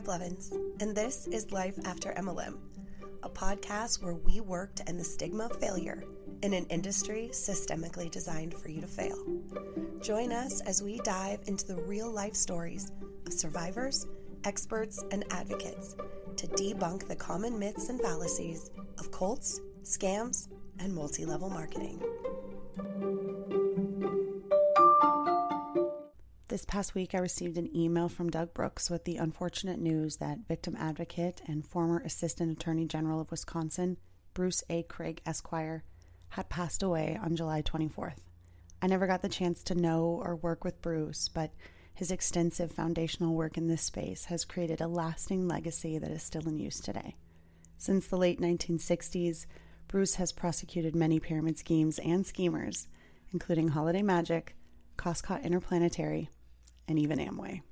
I'm Roberta Blevins, and this is Life After MLM, a podcast where we work to end the stigma of failure in an industry systemically designed for you to fail. Join us as we dive into the real life stories of survivors, experts, and advocates to debunk the common myths and fallacies of cults, scams, and multi level marketing. This past week, I received an email from Doug Brooks with the unfortunate news that victim advocate and former Assistant Attorney General of Wisconsin, Bruce A. Craig Esquire, had passed away on July 24th. I never got the chance to know or work with Bruce, but his extensive foundational work in this space has created a lasting legacy that is still in use today. Since the late 1960s, Bruce has prosecuted many pyramid schemes and schemers, including Holiday Magic, Koscot Interplanetary, and even Amway.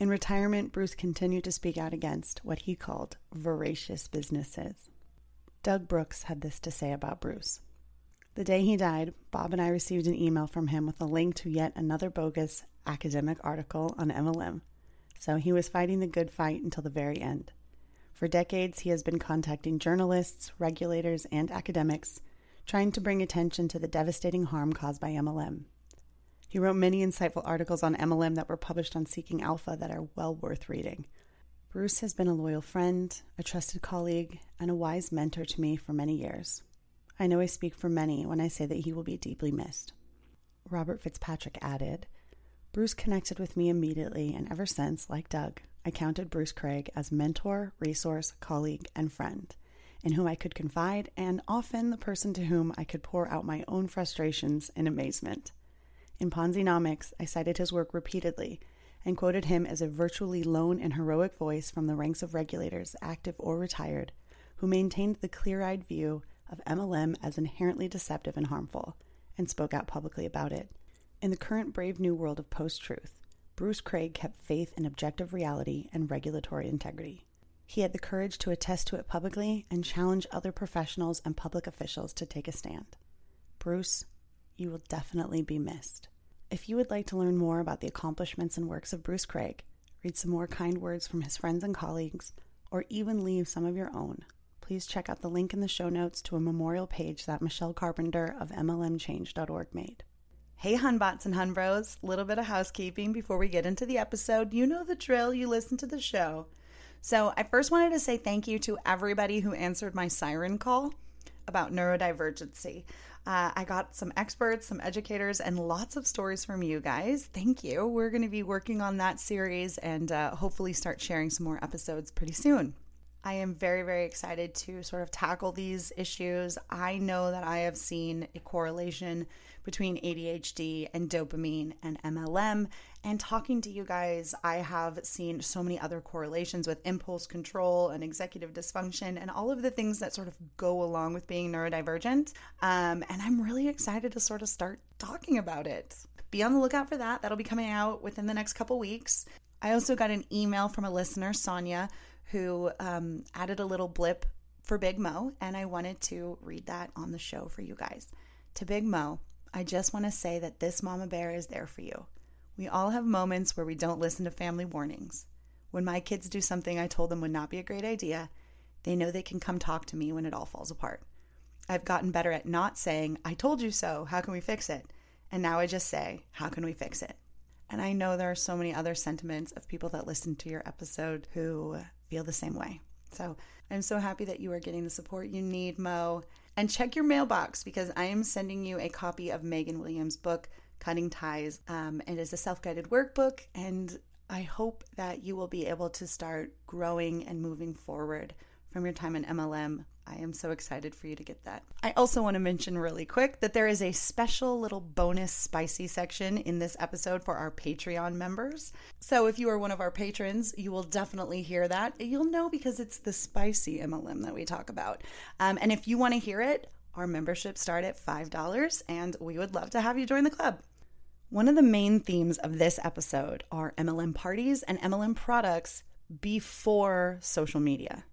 In retirement, Bruce continued to speak out against what he called voracious businesses. Doug Brooks had this to say about Bruce. The day he died, Bob and I received an email from him with a link to yet another bogus academic article on MLM. So he was fighting the good fight until the very end. For decades, he has been contacting journalists, regulators, and academics, trying to bring attention to the devastating harm caused by MLM. He wrote many insightful articles on MLM that were published on Seeking Alpha that are well worth reading. Bruce has been a loyal friend, a trusted colleague, and a wise mentor to me for many years. I know I speak for many when I say that he will be deeply missed. Robert Fitzpatrick added, Bruce connected with me immediately, and ever since, like Doug, I counted Bruce Craig as mentor, resource, colleague, and friend, in whom I could confide, and often the person to whom I could pour out my own frustrations and amazement. In Ponzinomics, I cited his work repeatedly and quoted him as a virtually lone and heroic voice from the ranks of regulators, active or retired, who maintained the clear eyed view of MLM as inherently deceptive and harmful, and spoke out publicly about it. In the current brave new world of post truth, Bruce Craig kept faith in objective reality and regulatory integrity. He had the courage to attest to it publicly and challenge other professionals and public officials to take a stand. Bruce, you will definitely be missed. If you would like to learn more about the accomplishments and works of Bruce Craig, read some more kind words from his friends and colleagues, or even leave some of your own, please check out the link in the show notes to a memorial page that Michelle Carpenter of MLMchange.org made. Hey, Hunbots and Hunbros, little bit of housekeeping before we get into the episode. You know the drill, you listen to the show. So, I first wanted to say thank you to everybody who answered my siren call about neurodivergency. Uh, I got some experts, some educators, and lots of stories from you guys. Thank you. We're going to be working on that series and uh, hopefully start sharing some more episodes pretty soon. I am very, very excited to sort of tackle these issues. I know that I have seen a correlation between ADHD and dopamine and MLM. And talking to you guys, I have seen so many other correlations with impulse control and executive dysfunction and all of the things that sort of go along with being neurodivergent. Um, and I'm really excited to sort of start talking about it. Be on the lookout for that. That'll be coming out within the next couple weeks. I also got an email from a listener, Sonia, who um, added a little blip for Big Mo, and I wanted to read that on the show for you guys. To Big Mo, I just want to say that this mama bear is there for you. We all have moments where we don't listen to family warnings. When my kids do something I told them would not be a great idea, they know they can come talk to me when it all falls apart. I've gotten better at not saying, I told you so, how can we fix it? And now I just say, how can we fix it? And I know there are so many other sentiments of people that listen to your episode who feel the same way. So I'm so happy that you are getting the support you need, Mo. And check your mailbox because I am sending you a copy of Megan Williams' book, Cutting Ties. Um, it is a self guided workbook, and I hope that you will be able to start growing and moving forward from your time in MLM I am so excited for you to get that. I also want to mention really quick that there is a special little bonus spicy section in this episode for our Patreon members. So if you are one of our patrons, you will definitely hear that. You'll know because it's the spicy MLM that we talk about. Um, and if you want to hear it, our memberships start at $5, and we would love to have you join the club. One of the main themes of this episode are MLM parties and MLM products before social media.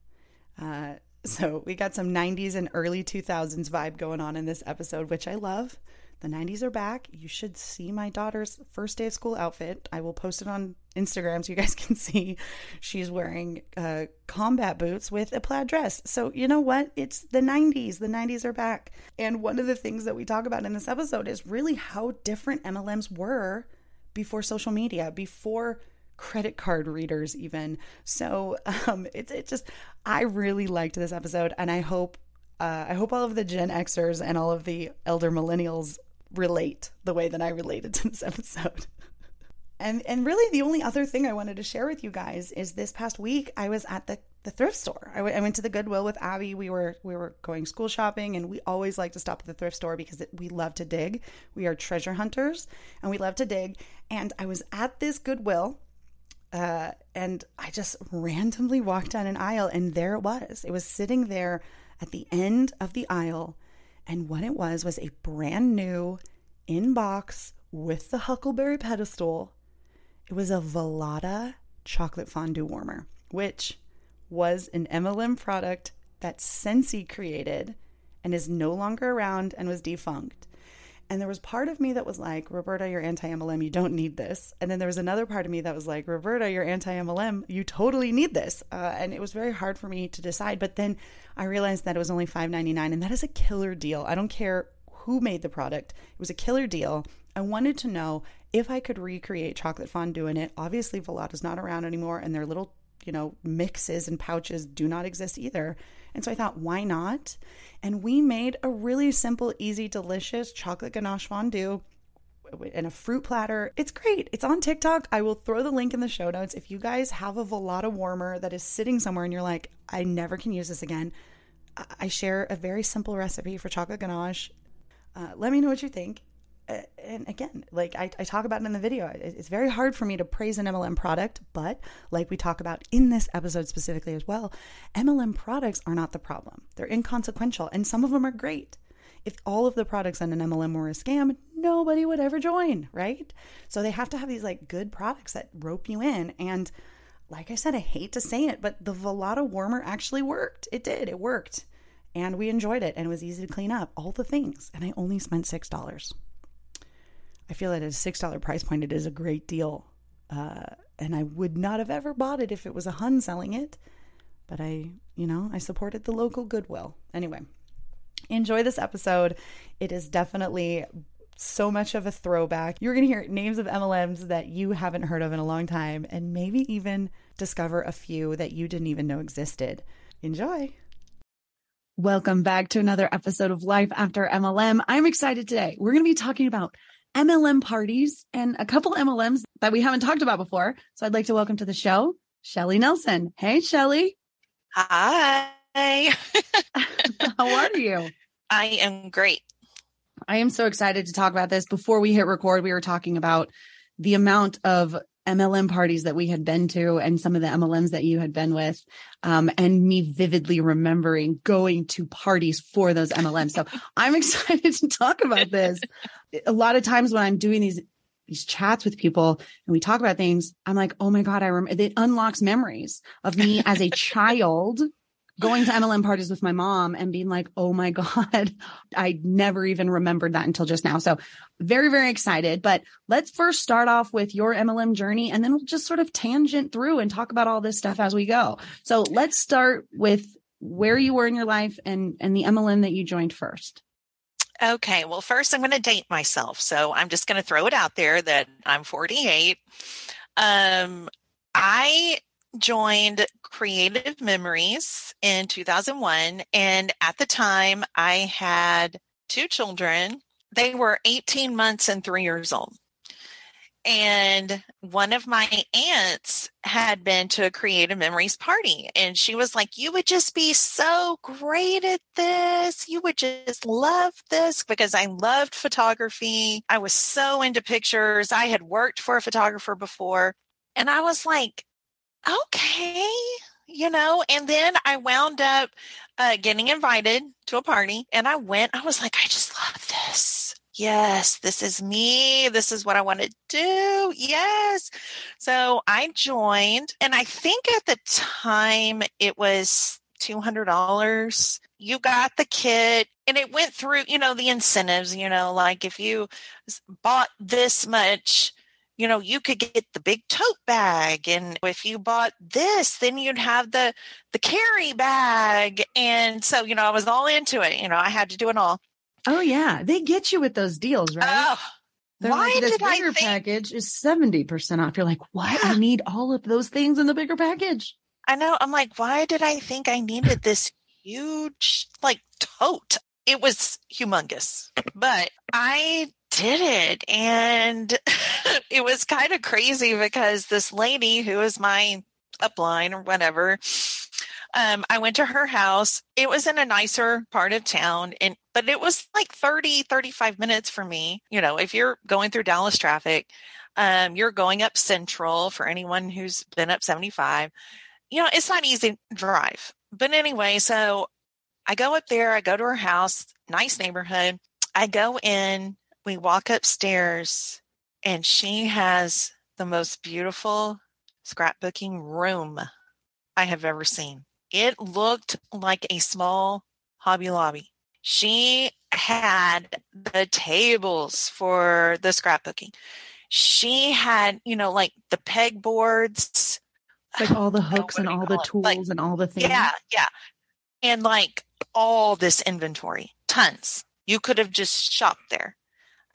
Uh, so we got some 90s and early 2000s vibe going on in this episode, which I love. The 90s are back. You should see my daughter's first day of school outfit. I will post it on Instagram so you guys can see. She's wearing uh, combat boots with a plaid dress. So, you know what? It's the 90s. The 90s are back. And one of the things that we talk about in this episode is really how different MLMs were before social media, before credit card readers even. So um, it's it just I really liked this episode, and I hope uh, I hope all of the Gen Xers and all of the elder millennials relate the way that I related to this episode. and and really the only other thing I wanted to share with you guys is this past week I was at the the thrift store. I, w- I went to the Goodwill with Abby. We were we were going school shopping, and we always like to stop at the thrift store because it, we love to dig. We are treasure hunters, and we love to dig. And I was at this Goodwill uh, and I just randomly walked down an aisle, and there it was. It was sitting there at the end of the aisle. And what it was was a brand new in box with the Huckleberry pedestal. It was a Velata chocolate fondue warmer, which was an MLM product that Scentsy created and is no longer around and was defunct. And there was part of me that was like, Roberta, you're anti MLM. You don't need this. And then there was another part of me that was like, Roberta, you're anti MLM. You totally need this. Uh, and it was very hard for me to decide. But then I realized that it was only $5.99, and that is a killer deal. I don't care who made the product, it was a killer deal. I wanted to know if I could recreate chocolate fondue in it. Obviously, Velata's not around anymore, and their little, you know, mixes and pouches do not exist either. And so I thought, why not? And we made a really simple, easy, delicious chocolate ganache fondue and a fruit platter. It's great. It's on TikTok. I will throw the link in the show notes. If you guys have a Velata warmer that is sitting somewhere and you're like, I never can use this again, I share a very simple recipe for chocolate ganache. Uh, let me know what you think and again, like I, I, talk about it in the video, it's very hard for me to praise an MLM product, but like we talk about in this episode specifically as well, MLM products are not the problem. They're inconsequential, and some of them are great. If all of the products on an MLM were a scam, nobody would ever join, right? So they have to have these like good products that rope you in. And like I said, I hate to say it, but the Velata warmer actually worked. It did, it worked. And we enjoyed it, and it was easy to clean up, all the things. And I only spent $6. I feel that at a $6 price point, it is a great deal. Uh, and I would not have ever bought it if it was a Hun selling it. But I, you know, I supported the local Goodwill. Anyway, enjoy this episode. It is definitely so much of a throwback. You're going to hear names of MLMs that you haven't heard of in a long time, and maybe even discover a few that you didn't even know existed. Enjoy. Welcome back to another episode of Life After MLM. I'm excited today. We're going to be talking about MLM parties and a couple MLMs that we haven't talked about before. So I'd like to welcome to the show Shelly Nelson. Hey, Shelly. Hi. How are you? I am great. I am so excited to talk about this. Before we hit record, we were talking about the amount of MLM parties that we had been to and some of the MLMs that you had been with, um, and me vividly remembering going to parties for those MLMs. So I'm excited to talk about this. A lot of times when I'm doing these these chats with people and we talk about things, I'm like, oh my God, I remember it unlocks memories of me as a child going to MLM parties with my mom and being like, oh my God, I never even remembered that until just now. So very, very excited. But let's first start off with your MLM journey and then we'll just sort of tangent through and talk about all this stuff as we go. So let's start with where you were in your life and, and the MLM that you joined first. Okay, well, first I'm going to date myself. So I'm just going to throw it out there that I'm 48. Um, I joined Creative Memories in 2001. And at the time, I had two children. They were 18 months and three years old. And one of my aunts had been to a Creative Memories party, and she was like, You would just be so great at this. You would just love this because I loved photography. I was so into pictures. I had worked for a photographer before. And I was like, Okay, you know, and then I wound up uh, getting invited to a party, and I went. I was like, I just love this yes, this is me. This is what I want to do. Yes. So I joined, and I think at the time it was $200. You got the kit, and it went through, you know, the incentives, you know, like if you bought this much, you know you could get the big tote bag and if you bought this then you'd have the the carry bag and so you know i was all into it you know i had to do it all Oh yeah, they get you with those deals, right? Oh, They're why like, this did I think- package is 70% off. You're like, what? I need all of those things in the bigger package. I know. I'm like, why did I think I needed this huge like tote? It was humongous, but I did it. And it was kind of crazy because this lady who is my upline or whatever, um, I went to her house. It was in a nicer part of town and but it was like 30, 35 minutes for me. You know, if you're going through Dallas traffic, um, you're going up central for anyone who's been up 75 you know, it's not easy drive. But anyway, so I go up there, I go to her house, nice neighborhood. I go in, we walk upstairs, and she has the most beautiful scrapbooking room I have ever seen. It looked like a small Hobby Lobby. She had the tables for the scrapbooking. She had, you know, like the pegboards, like all the I don't know hooks and what do you all the tools like- and all the things. Yeah, yeah. And like all this inventory, tons. You could have just shopped there.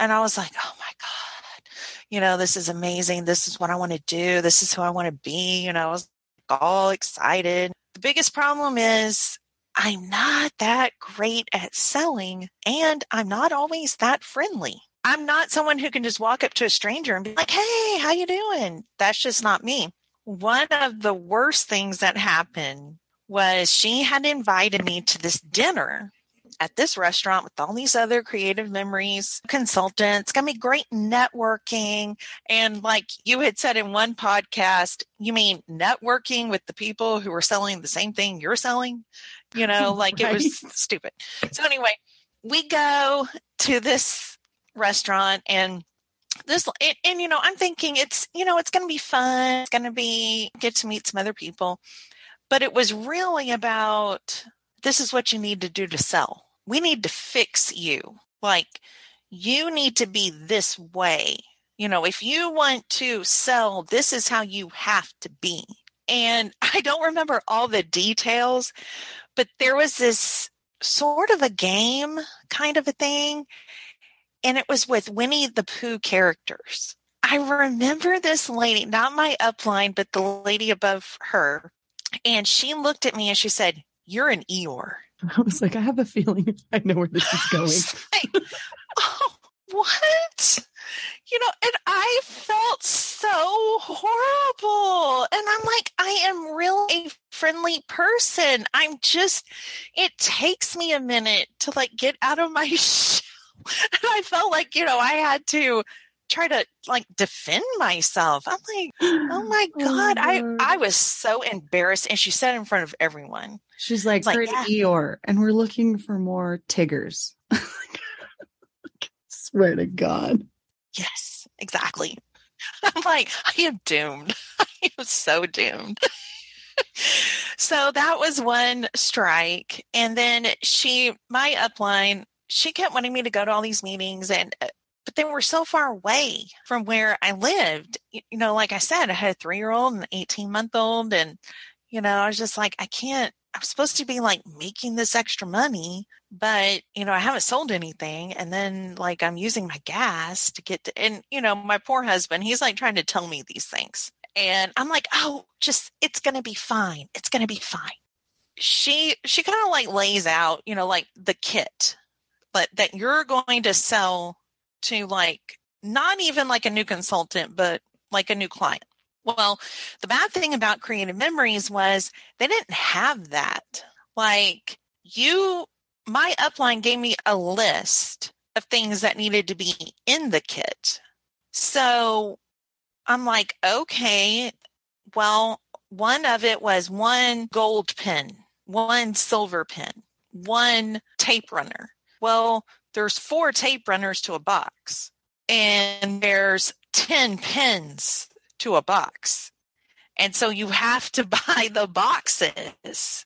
And I was like, oh my God, you know, this is amazing. This is what I want to do. This is who I want to be. You know, I was all excited. The biggest problem is I'm not that great at selling and I'm not always that friendly. I'm not someone who can just walk up to a stranger and be like, "Hey, how you doing?" That's just not me. One of the worst things that happened was she had invited me to this dinner at this restaurant with all these other creative memories consultants. It's gonna be great networking. And like you had said in one podcast, you mean networking with the people who are selling the same thing you're selling? You know, like it was stupid. So anyway, we go to this restaurant and this and, and you know i'm thinking it's you know it's going to be fun it's going to be get to meet some other people but it was really about this is what you need to do to sell. We need to fix you. Like you need to be this way. You know if you want to sell this is how you have to be. And i don't remember all the details but there was this sort of a game kind of a thing and it was with Winnie the Pooh characters. I remember this lady, not my upline, but the lady above her, and she looked at me and she said, "You're an Eeyore." I was like, I have a feeling I know where this is going. like, oh, what? You know, and I felt so horrible. And I'm like, I am really a friendly person. I'm just, it takes me a minute to like get out of my shell. And I felt like, you know, I had to try to like defend myself. I'm like, oh my God. I, I was so embarrassed. And she said in front of everyone. She's like, like, yeah. Eeyore, and we're looking for more Tiggers. Swear to God. Yes, exactly. I'm like, I am doomed. I am so doomed. so that was one strike. And then she, my upline, she kept wanting me to go to all these meetings and, uh, but they were so far away from where I lived. You know, like I said, I had a three year old and an 18 month old. And, you know, I was just like, I can't, I'm supposed to be like making this extra money, but you know, I haven't sold anything. And then like I'm using my gas to get to, and you know, my poor husband, he's like trying to tell me these things. And I'm like, oh, just, it's going to be fine. It's going to be fine. She, she kind of like lays out, you know, like the kit, but that you're going to sell to like, not even like a new consultant, but like a new client. Well, the bad thing about creative memories was they didn't have that. Like you, my upline gave me a list of things that needed to be in the kit. So I'm like, okay, well, one of it was one gold pen, one silver pen, one tape runner. Well, there's four tape runners to a box, and there's 10 pins to a box. And so you have to buy the boxes.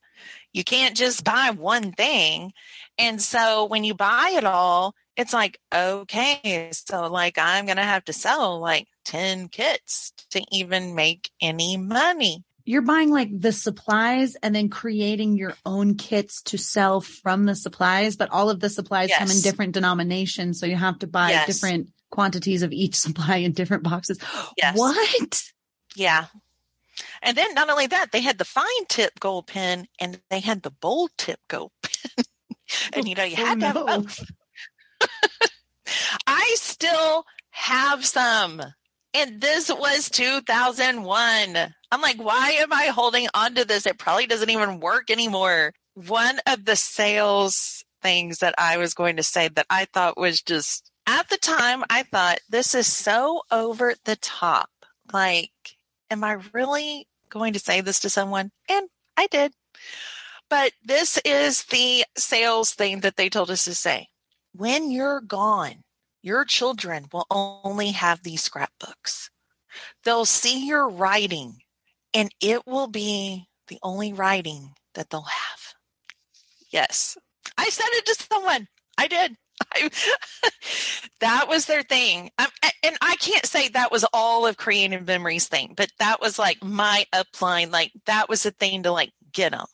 You can't just buy one thing. And so when you buy it all, it's like, okay, so like I'm going to have to sell like 10 kits to even make any money. You're buying like the supplies and then creating your own kits to sell from the supplies, but all of the supplies yes. come in different denominations. So you have to buy yes. different quantities of each supply in different boxes. Yes. What? Yeah. And then not only that, they had the fine tip gold pen and they had the bold tip gold pen. and you know, you oh, had oh, to have both. I still have some. And this was 2001. I'm like, why am I holding on to this? It probably doesn't even work anymore. One of the sales things that I was going to say that I thought was just at the time, I thought this is so over the top. Like, am I really going to say this to someone? And I did. But this is the sales thing that they told us to say. When you're gone, your children will only have these scrapbooks. They'll see your writing, and it will be the only writing that they'll have. Yes, I said it to someone. I did. I, that was their thing. Um, and I can't say that was all of creative memories thing, but that was like my upline. Like that was the thing to like get them.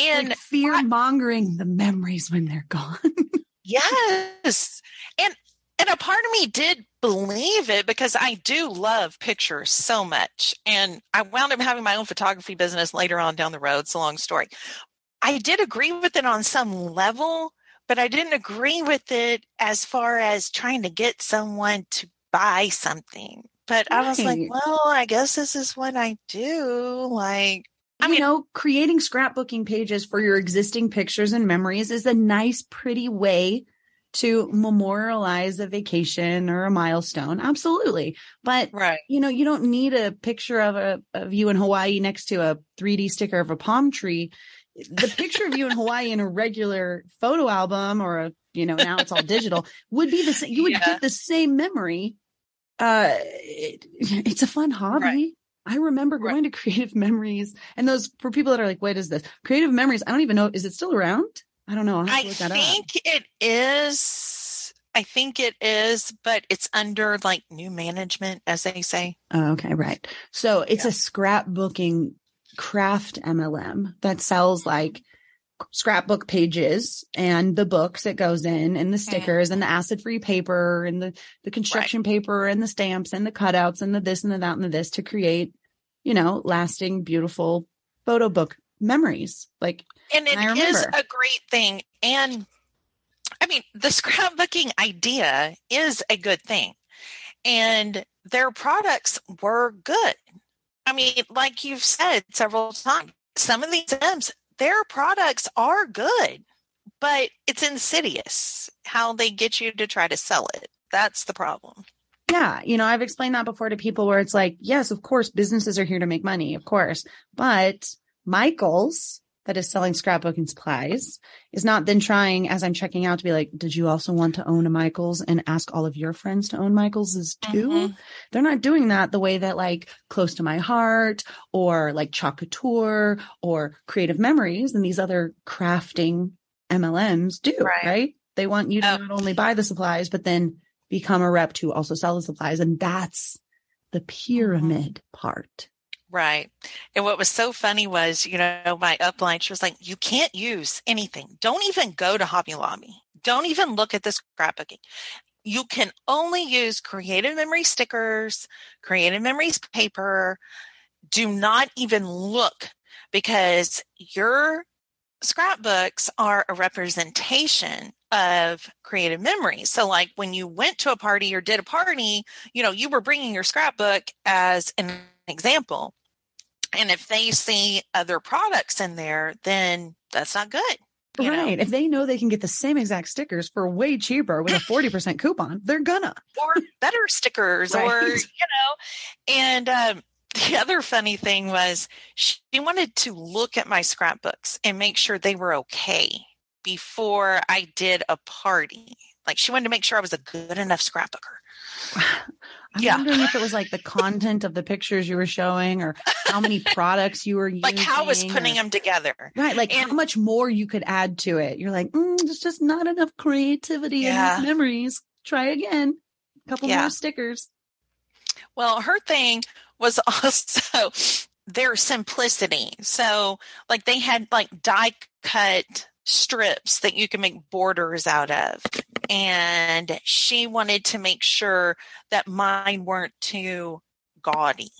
And like fear mongering the memories when they're gone. yes. And and a part of me did believe it because I do love pictures so much. And I wound up having my own photography business later on down the road. It's a long story. I did agree with it on some level, but I didn't agree with it as far as trying to get someone to buy something. But right. I was like, well, I guess this is what I do. Like, I you mean, know, creating scrapbooking pages for your existing pictures and memories is a nice, pretty way to memorialize a vacation or a milestone. Absolutely. But, right. you know, you don't need a picture of a, of you in Hawaii next to a 3D sticker of a palm tree. The picture of you in Hawaii in a regular photo album or a, you know, now it's all digital would be the same. You would yeah. get the same memory. Uh, it, it's a fun hobby. Right. I remember going right. to creative memories and those for people that are like, what is this? Creative memories. I don't even know. Is it still around? I don't know. I think up. it is. I think it is, but it's under like new management, as they say. Oh, okay, right. So it's yeah. a scrapbooking craft MLM that sells like scrapbook pages and the books it goes in and the mm-hmm. stickers mm. and the acid free paper and the, the construction right. paper and the stamps and the cutouts and the this and the that and the this to create, you know, lasting, beautiful photo book memories. Like, and it and is a great thing. And I mean, the scrapbooking idea is a good thing. And their products were good. I mean, like you've said several times, some of these M's, their products are good, but it's insidious how they get you to try to sell it. That's the problem. Yeah. You know, I've explained that before to people where it's like, yes, of course, businesses are here to make money, of course, but Michael's that is selling scrapbooking supplies is not then trying as I'm checking out to be like, did you also want to own a Michael's and ask all of your friends to own Michael's too? Mm-hmm. They're not doing that the way that like close to my heart or like Chocateur or creative memories and these other crafting MLMs do, right? right? They want you to oh. not only buy the supplies, but then become a rep to also sell the supplies. And that's the pyramid mm-hmm. part. Right. And what was so funny was, you know, my upline, she was like, you can't use anything. Don't even go to Hobby Lobby. Don't even look at the scrapbooking. You can only use Creative Memory stickers, Creative Memories paper. Do not even look because your scrapbooks are a representation of creative memories. So, like when you went to a party or did a party, you know, you were bringing your scrapbook as an example. And if they see other products in there, then that's not good. Right. Know? If they know they can get the same exact stickers for way cheaper with a 40% coupon, they're gonna. Or better stickers, right. or, you know, and um, the other funny thing was she wanted to look at my scrapbooks and make sure they were okay before I did a party. Like she wanted to make sure I was a good enough scrapbooker. I'm yeah. wondering if it was like the content of the pictures you were showing or how many products you were using. Like how I was putting or, them together. Right. Like and, how much more you could add to it. You're like, mm, there's just not enough creativity yeah. in these memories. Try again. A couple yeah. more stickers. Well, her thing was also their simplicity. So like they had like die cut strips that you can make borders out of. And she wanted to make sure that mine weren't too gaudy.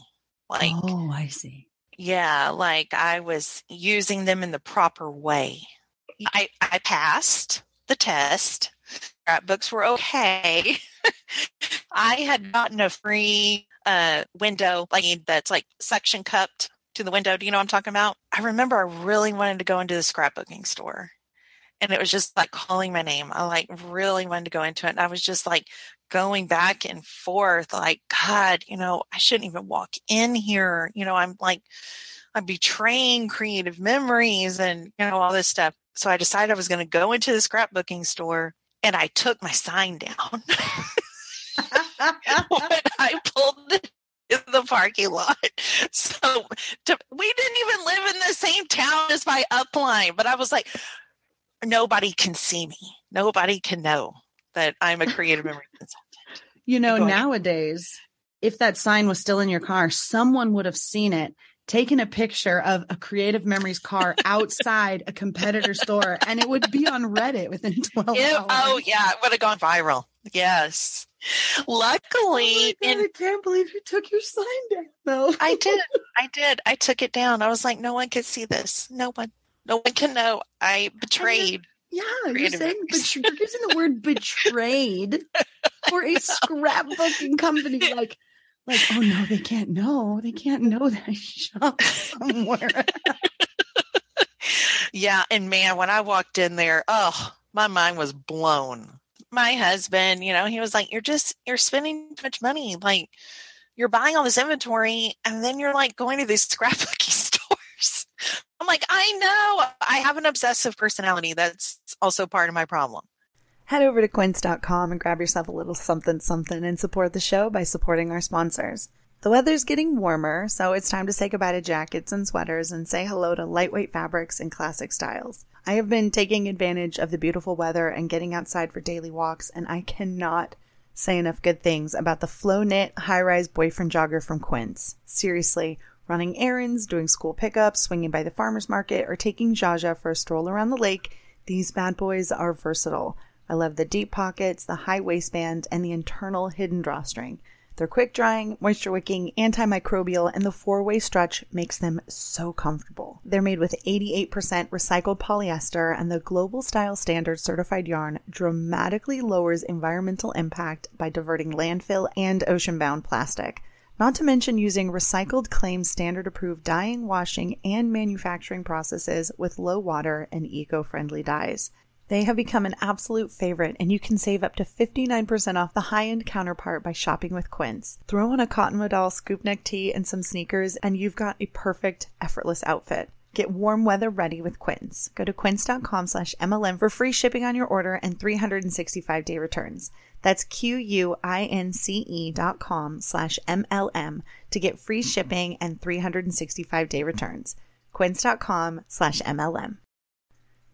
Like, oh, I see. Yeah, like I was using them in the proper way. I, I passed the test. Scrapbooks were okay. I had gotten a free uh, window like that's like suction cupped to the window. Do you know what I'm talking about? I remember I really wanted to go into the scrapbooking store and it was just like calling my name. I like really wanted to go into it. And I was just like going back and forth, like, God, you know, I shouldn't even walk in here. You know, I'm like, I'm betraying creative memories and, you know, all this stuff. So I decided I was going to go into the scrapbooking store and I took my sign down. when I pulled it in the parking lot. So to, we didn't even live in the same town as my upline, but I was like, nobody can see me. Nobody can know that I'm a creative memory consultant. You know, nowadays, if that sign was still in your car, someone would have seen it, taken a picture of a creative memories car outside a competitor store, and it would be on Reddit within 12 it, oh, hours. Oh, yeah, it would have gone viral. Yes. Luckily, oh God, I can't believe you took your sign down. Though I did. I did. I took it down. I was like, no one could see this. No one. No one can know I oh, betrayed. Yeah, you're saying you're using the word betrayed for a scrapbooking company. Like, like, oh no, they can't know. They can't know that I shop somewhere. yeah, and man, when I walked in there, oh, my mind was blown. My husband, you know, he was like, "You're just you're spending too much money. Like, you're buying all this inventory, and then you're like going to these scrapbooking stores." I'm like, I know. I have an obsessive personality. That's also part of my problem. Head over to quince.com and grab yourself a little something something and support the show by supporting our sponsors. The weather's getting warmer, so it's time to say goodbye to jackets and sweaters and say hello to lightweight fabrics and classic styles. I have been taking advantage of the beautiful weather and getting outside for daily walks, and I cannot say enough good things about the flow knit high rise boyfriend jogger from Quince. Seriously, running errands, doing school pickups, swinging by the farmer's market, or taking Jaja for a stroll around the lake, these bad boys are versatile. I love the deep pockets, the high waistband, and the internal hidden drawstring. They're quick drying, moisture wicking, antimicrobial, and the four way stretch makes them so comfortable. They're made with 88% recycled polyester, and the Global Style Standard certified yarn dramatically lowers environmental impact by diverting landfill and ocean bound plastic not to mention using recycled claim standard approved dyeing, washing, and manufacturing processes with low water and eco friendly dyes. They have become an absolute favorite, and you can save up to 59% off the high end counterpart by shopping with Quince. Throw on a cotton modal scoop neck tee and some sneakers, and you've got a perfect, effortless outfit. Get warm weather ready with Quince. Go to quince.com slash MLM for free shipping on your order and 365 day returns. That's Q-U-I-N-C-E dot com slash M-L-M to get free shipping and 365 day returns. Quince.com slash MLM.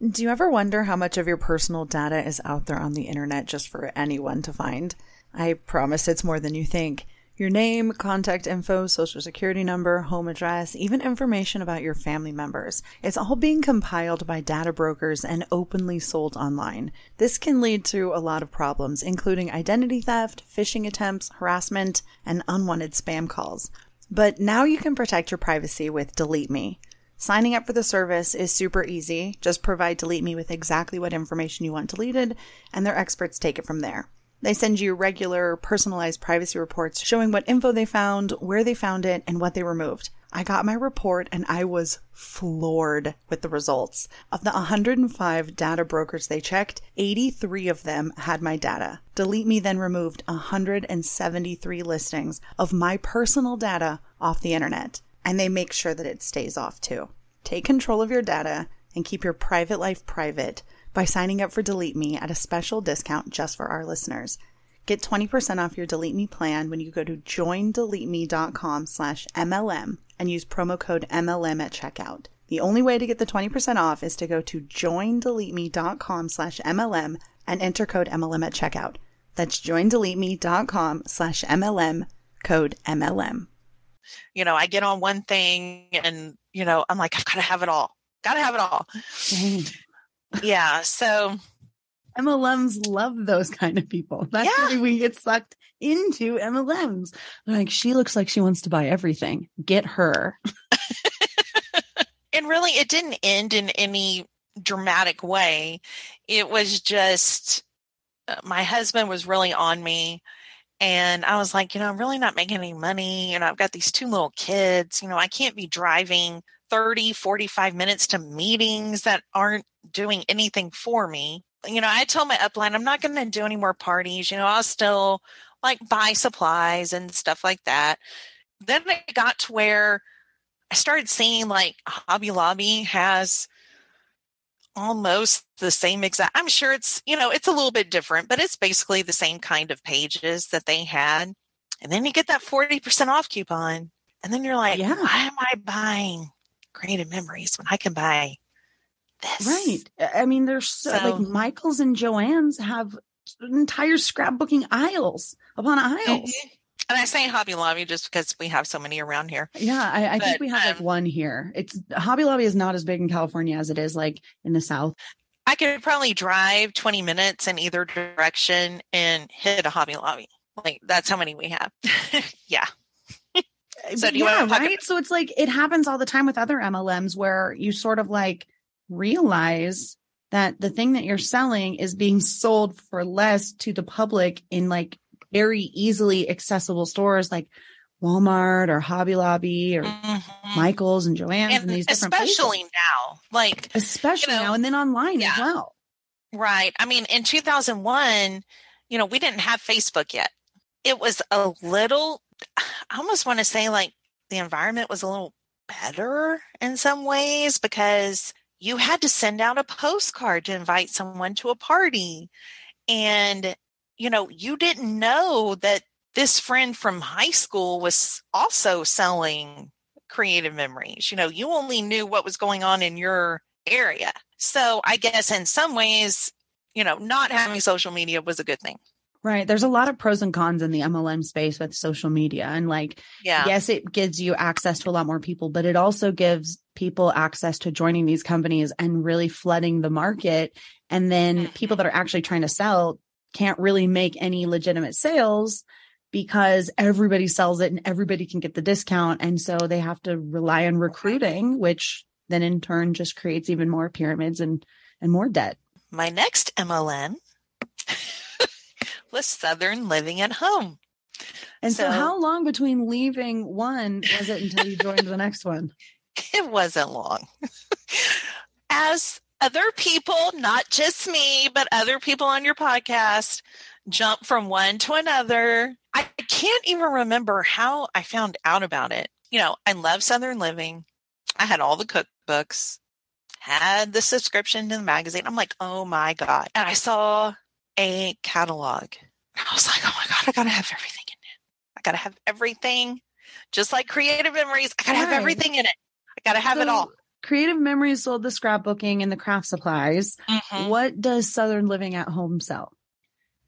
Do you ever wonder how much of your personal data is out there on the internet just for anyone to find? I promise it's more than you think. Your name, contact info, social security number, home address, even information about your family members. It's all being compiled by data brokers and openly sold online. This can lead to a lot of problems, including identity theft, phishing attempts, harassment, and unwanted spam calls. But now you can protect your privacy with Delete Me. Signing up for the service is super easy. Just provide Delete Me with exactly what information you want deleted, and their experts take it from there. They send you regular, personalized privacy reports showing what info they found, where they found it, and what they removed. I got my report and I was floored with the results. Of the 105 data brokers they checked, 83 of them had my data. Delete Me then removed 173 listings of my personal data off the internet, and they make sure that it stays off too. Take control of your data and keep your private life private by signing up for Delete Me at a special discount just for our listeners. Get 20% off your Delete Me plan when you go to joindeleteme.com slash MLM and use promo code MLM at checkout. The only way to get the 20% off is to go to joindeleteme.com slash MLM and enter code MLM at checkout. That's joindeleteme.com slash MLM, code MLM. You know, I get on one thing and, you know, I'm like, I've got to have it all. Got to have it all. Yeah. So MLMs love those kind of people. That's Yeah. why we get sucked into MLMs. They're like, she looks like she wants to buy everything. Get her. and really it didn't end in any dramatic way it was just uh, my husband was really on me and i was like you know i'm really not making any money know i've got these two little kids you know i can't be driving 30 45 minutes to meetings that aren't doing anything for me. You know i told my upline i'm not going to do any more parties you know i'll still like buy supplies and stuff like that. Then it got to where I started seeing like Hobby Lobby has almost the same exact I'm sure it's you know it's a little bit different but it's basically the same kind of pages that they had. And then you get that 40% off coupon and then you're like Yeah. why am I buying creative memories when I can buy this Right. I mean, there's so, So- like Michael's and Joann's have entire scrapbooking aisles upon aisles. Mhm. and I say Hobby Lobby just because we have so many around here Yeah, I, I think we have like um, one here. It's Hobby Lobby is not as big in California as it is like in the South. I could probably drive 20 minutes in either direction and hit a Hobby Lobby. Like that's how many we have. yeah. So do you yeah, right? So it's like it happens all the time with other MLMs where you sort of like realize that the thing that you're selling is being sold for less to the public in like very easily accessible stores like Walmart or Hobby Lobby or Mhm. Michael's and Joann's and, And these different especially now, like especially you know, now and then online as well. right. I mean, in 2001, you know, we didn't have Facebook yet. It was a little, I almost want to say like the environment was a little better in some ways because you had to send out a postcard to invite someone to a party. And, you know, you didn't know that this friend from high school was also selling creative memories. You know, you only knew what was going on in your area. So I guess in some ways, you know, not having social media was a good thing. Right. There's a lot of pros and cons in the MLM space with social media. And like, Yeah. yes, it gives you access to a lot more people, but it also gives people access to joining these companies and really flooding the market. And then Mhm. people that are actually trying to sell can't really make any legitimate sales because everybody sells it and everybody can get the discount. And so they have to rely on recruiting, which then in turn just creates even more pyramids and, and more debt. My next MLM was Southern Living at Home. And so, So- how long between leaving one was it until you joined the next one? It wasn't long. As other people, not just me, but other people on your podcast jump from one to another. I can't even remember how I found out about it. You know, I love Southern Living. I had all the cookbooks, had the subscription to the magazine. I'm like, oh my God. And I saw a catalog. I was like, oh my God, I got to have everything in it. I got to have everything. Just like Creative Memories, I got to have everything in it. I got to have it all. Creative Memories sold the scrapbooking and the craft supplies. Mhm. What does Southern Living at Home sell?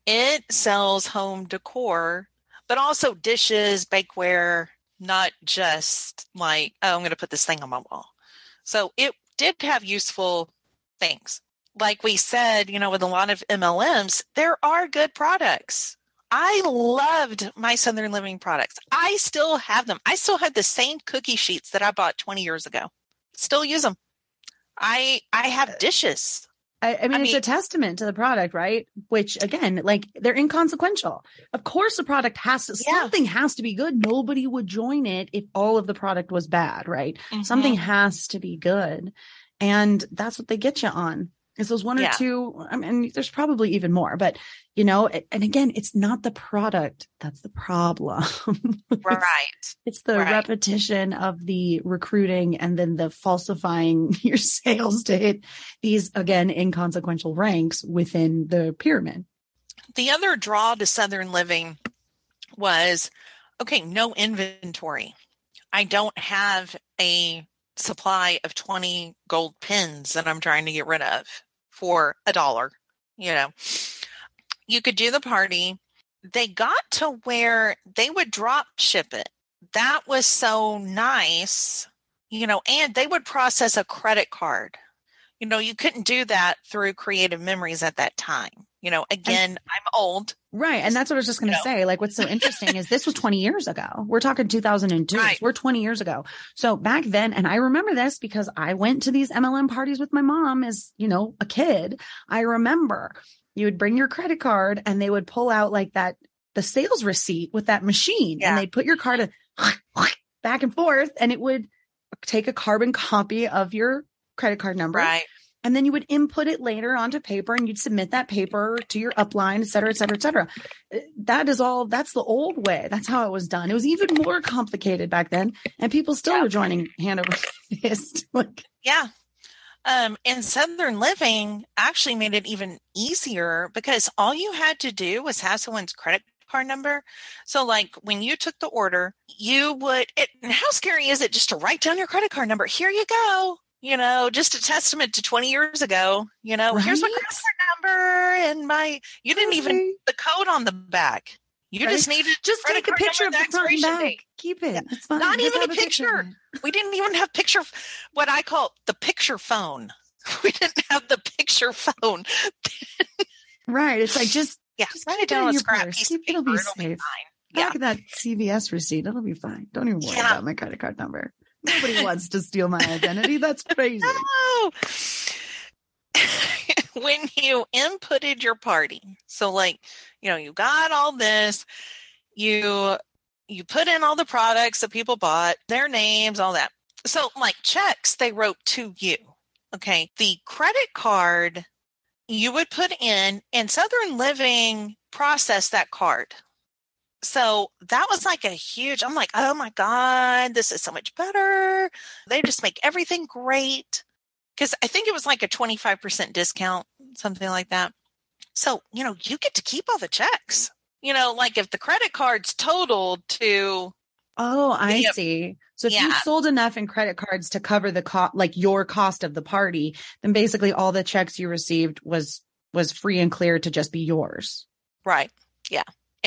It sells home decor, but also dishes, bakeware, not just like, oh, I'm going to put this thing on my wall. So it did have useful things. Like we said, you know, with a lot of MLMs, there are good products. I loved my Southern Living products. I still have them. I still have the same cookie sheets that I bought 20 years ago. Still use them. I I have dishes. I, I, mean, I it's a testament to the product, right? Which again, like they're inconsequential. Of course, the product has to, yeah. something has to be good. Nobody would join it if all of the product was bad, right? Mm-hmm. Something has to be good. And that's what they get you on. Is those one or yeah. two? I mean, there's probably even more, but you know, and again, it's not the product that's the problem. it's, right. It's the right. repetition of the recruiting and then the falsifying your sales to hit these again inconsequential ranks within the pyramid. The other draw to Southern Living was okay, no inventory. I don't have a supply of 20 gold pins that I'm trying to get rid of for a dollar, you know. You could do the party. They got to where they would drop ship it. That was so nice, you know, and they would process a credit card. You know, you couldn't do that through creative memories at that time. You know, again, and, I'm old. Right. And that's what I was just going to say. Like, what's so interesting is this was 20 years ago. We're talking 2002. Right. We're 20 years ago. So back then, and I remember this because I went to these MLM parties with my mom as, you know, a kid. I remember you would bring your credit card and they would pull out like that, the sales receipt with that machine yeah. and they'd put your card back and forth and it would take a carbon copy of your credit card number. Right and then you would input it later onto paper and you'd submit that paper to your upline, et cetera, et cetera, et cetera. Uh, that is all, that's the old way. That's how it was done. It was even more complicated back then. And people still yeah. were joining hand over fist. like, yeah. Um, and Southern Living actually made it even easier because all you had to do was have someone's credit card number. So, like when you took the order, you would. It, how scary is it just to write down your credit card number? Here you go you know, just a testament to 20 years ago. You know, right? here's my credit card number and my, you didn't even the code on the back. You right? just needed just take a picture of the front back. Keep it. It's fine. Not just even a picture. picture. we didn't even have picture. What I call the picture phone. We didn't have the picture phone. right. It's like just yeah. Just write it down on a scrap keep, It'll be it'll safe. Be yeah. Look at that CVS receipt. It'll be fine. Don't even worry yeah. about my credit card number. Nobody wants to steal my identity. That's crazy. No. when you inputted your party, so like, you know, you got all this, you you put in all the products that people bought, their names, all that. So like checks they wrote to you. Okay. The credit card you would put in and Southern Living processed that card so that was like a huge i'm like oh my god this is so much better. They just make everything great. Because i think it was like a 25% discount something like that. So you know you get to keep all the checks you know like if the credit card's totaled to oh i the, see. So if yeah. you sold enough in credit cards to cover the cost like your cost of the party then basically all the checks you received was was free and clear to just be yours. Right. Yeah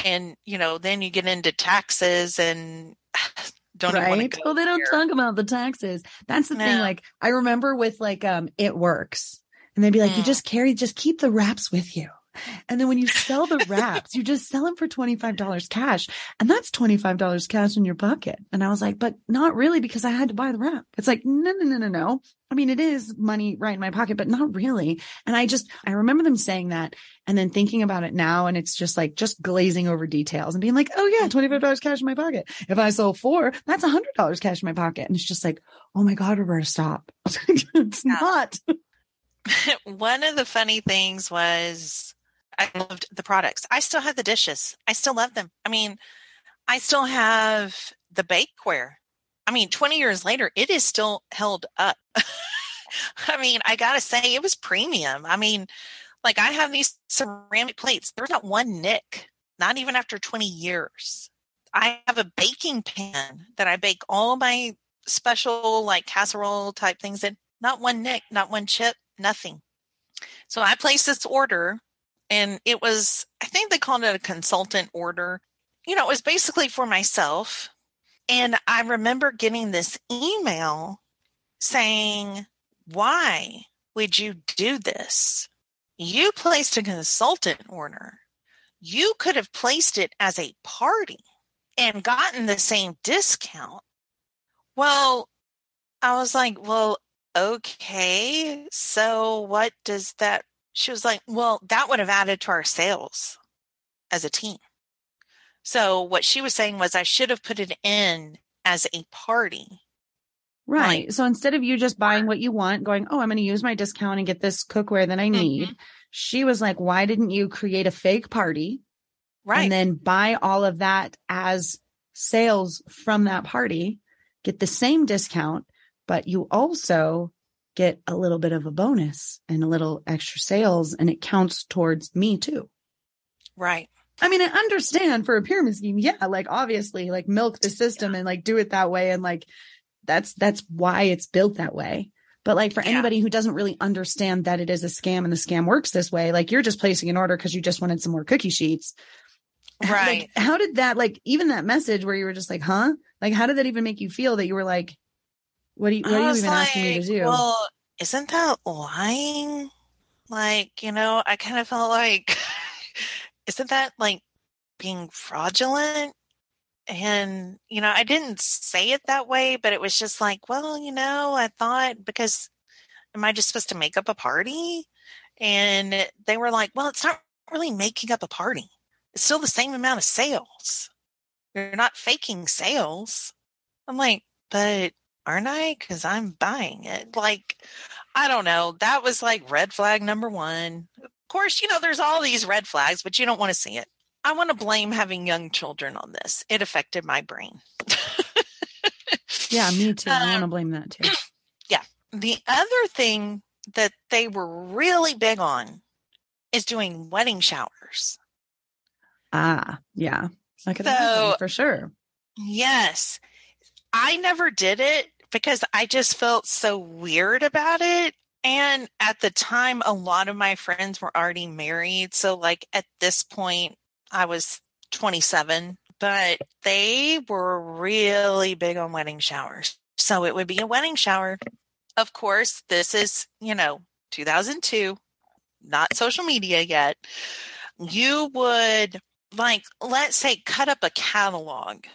and you know then you get into taxes and don't right well they don't talk about the taxes that's the no. thing like i remember with like um it works and they'd be like mm. you just carry just keep the wraps with you and then when you sell the wraps, you just sell them for $25 cash. And that's $25 cash in your pocket. And I was like, but not really because I had to buy the wrap. It's like, no, no, no, no, no. I mean, it is money right in my pocket, but not really. And I just, I remember them saying that and then thinking about it now. And it's just like, just glazing over details and being like, oh yeah, $25 cash in my pocket. If I sold four, that's $100 cash in my pocket. And it's just like, oh my God, Roberta, stop. it's not. One of the funny things was I loved the products. I still have the dishes. I still love them. I mean, I still have the bakeware. I mean, 20 years later, it is still held up. I mean, I got to say, it was premium. I mean, like I have these ceramic plates. There's not one nick, not even after 20 years. I have a baking pan that I bake all my special, like casserole type things in. Not one nick, not one chip, nothing. So I placed this order and it was i think they called it a consultant order you know, it was basically for myself. And I remember getting this email saying, Why would you do this? You placed a consultant order. You could have placed it as a party and gotten the same discount. Well, I was like, Well, okay. So what does that? She was like, Well, that would have added to our sales as a team. So what she was saying was I should have put it in as a party. Right. So instead of you just buying what you want, going, oh, I'm going to use my discount and get this cookware that I need, mm-hmm. she was like, why didn't you create a fake party? Right. And then buy all of that as sales from that party, get the same discount, but you also get a little bit of a bonus and a little extra sales and it counts towards me too. Right. I mean, I understand for a pyramid scheme. Yeah. Like obviously like milk the system yeah. and like do it that way. And like, that's, that's why it's built that way. But like for yeah. anybody who doesn't really understand that it is a scam and the scam works this way, like you're just placing an order because you just wanted some more cookie sheets. Right. Like, how did that, like, even that message where you were just like, huh? Like, how did that even make you feel that you were like, what, do you, what are you even like, asking me to do? Well, isn't that lying? Like, you know, I kind of felt like isn't that like being fraudulent? And, you know, I didn't say it that way, but it was just like, well, you know, I thought because am I just supposed to make up a party? And they were like, well, it's not really making up a party. It's still the same amount of sales. You're not faking sales. I'm like, but aren't I? Because I'm buying it. Like, I don't know. That was like red flag number one Of course, you know, there's all these red flags, but you don't want to see it. I want to blame having young children on this. It affected my brain. yeah, me too. Um, I want to blame that too. Yeah. The other thing that they were really big on is doing wedding showers. Ah, yeah. I could so, for sure. Yes. I never did it because I just felt so weird about it. And at the time, a lot of my friends were already married. So, like, at this point, I was 27, but they were really big on wedding showers. So, it would be a wedding shower. Of course, this is, you know, 2002, not social media yet. You would, like, let's say, cut up a catalog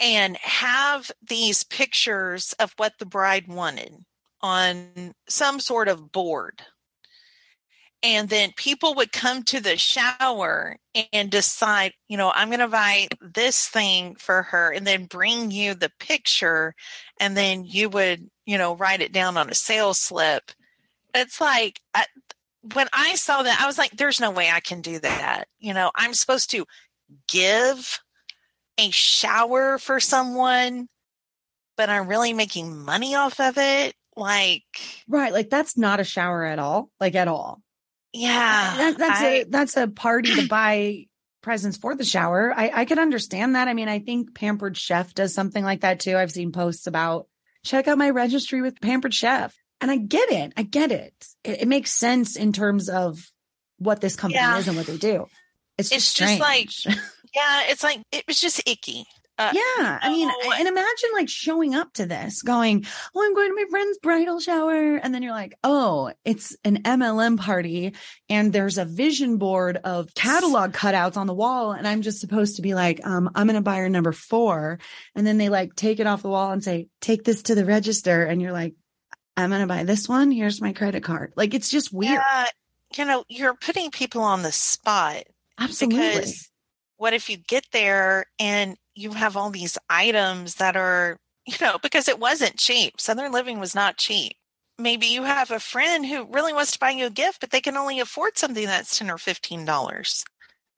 and have these pictures of what the bride wanted on some sort of board. And then people would come to the shower and decide, you know, I'm going to buy this thing for her and then bring you the picture. And then you would, you know, write it down on a sales slip. It's like, I, when I saw that, I was like, there's no way I can do that. You know, I'm supposed to give a shower for someone, but I'm really making money off of it. Like, right. Like that's not a shower at all. Like at all. Yeah. That, that's I, a, that's a party to buy presents for the shower. I, I could understand that. I mean, I think Pampered Chef does something like that too. I've seen posts about check out my registry with Pampered Chef. And I get it. I get it. It, it makes sense in terms of what this company yeah. is and what they do. It's just, it's just like, yeah, it's like, it was just icky. Uh, yeah. I mean, oh, and imagine like showing up to this going, Oh, I'm going to my friend's bridal shower. And then you're like, Oh, it's an MLM party and there's a vision board of catalog cutouts on the wall. And I'm just supposed to be like, um, I'm going to buy her number four. And then they like take it off the wall and say, take this to the register. And you're like, I'm going to buy this one. Here's my credit card. Like, it's just weird. Yeah, you know, you're putting people on the spot. Absolutely. Because what if you get there and you have all these items that are, you know, because it wasn't cheap. Southern Living was not cheap. Maybe you have a friend who really wants to buy you a gift, but they can only afford something that's 10 or $15.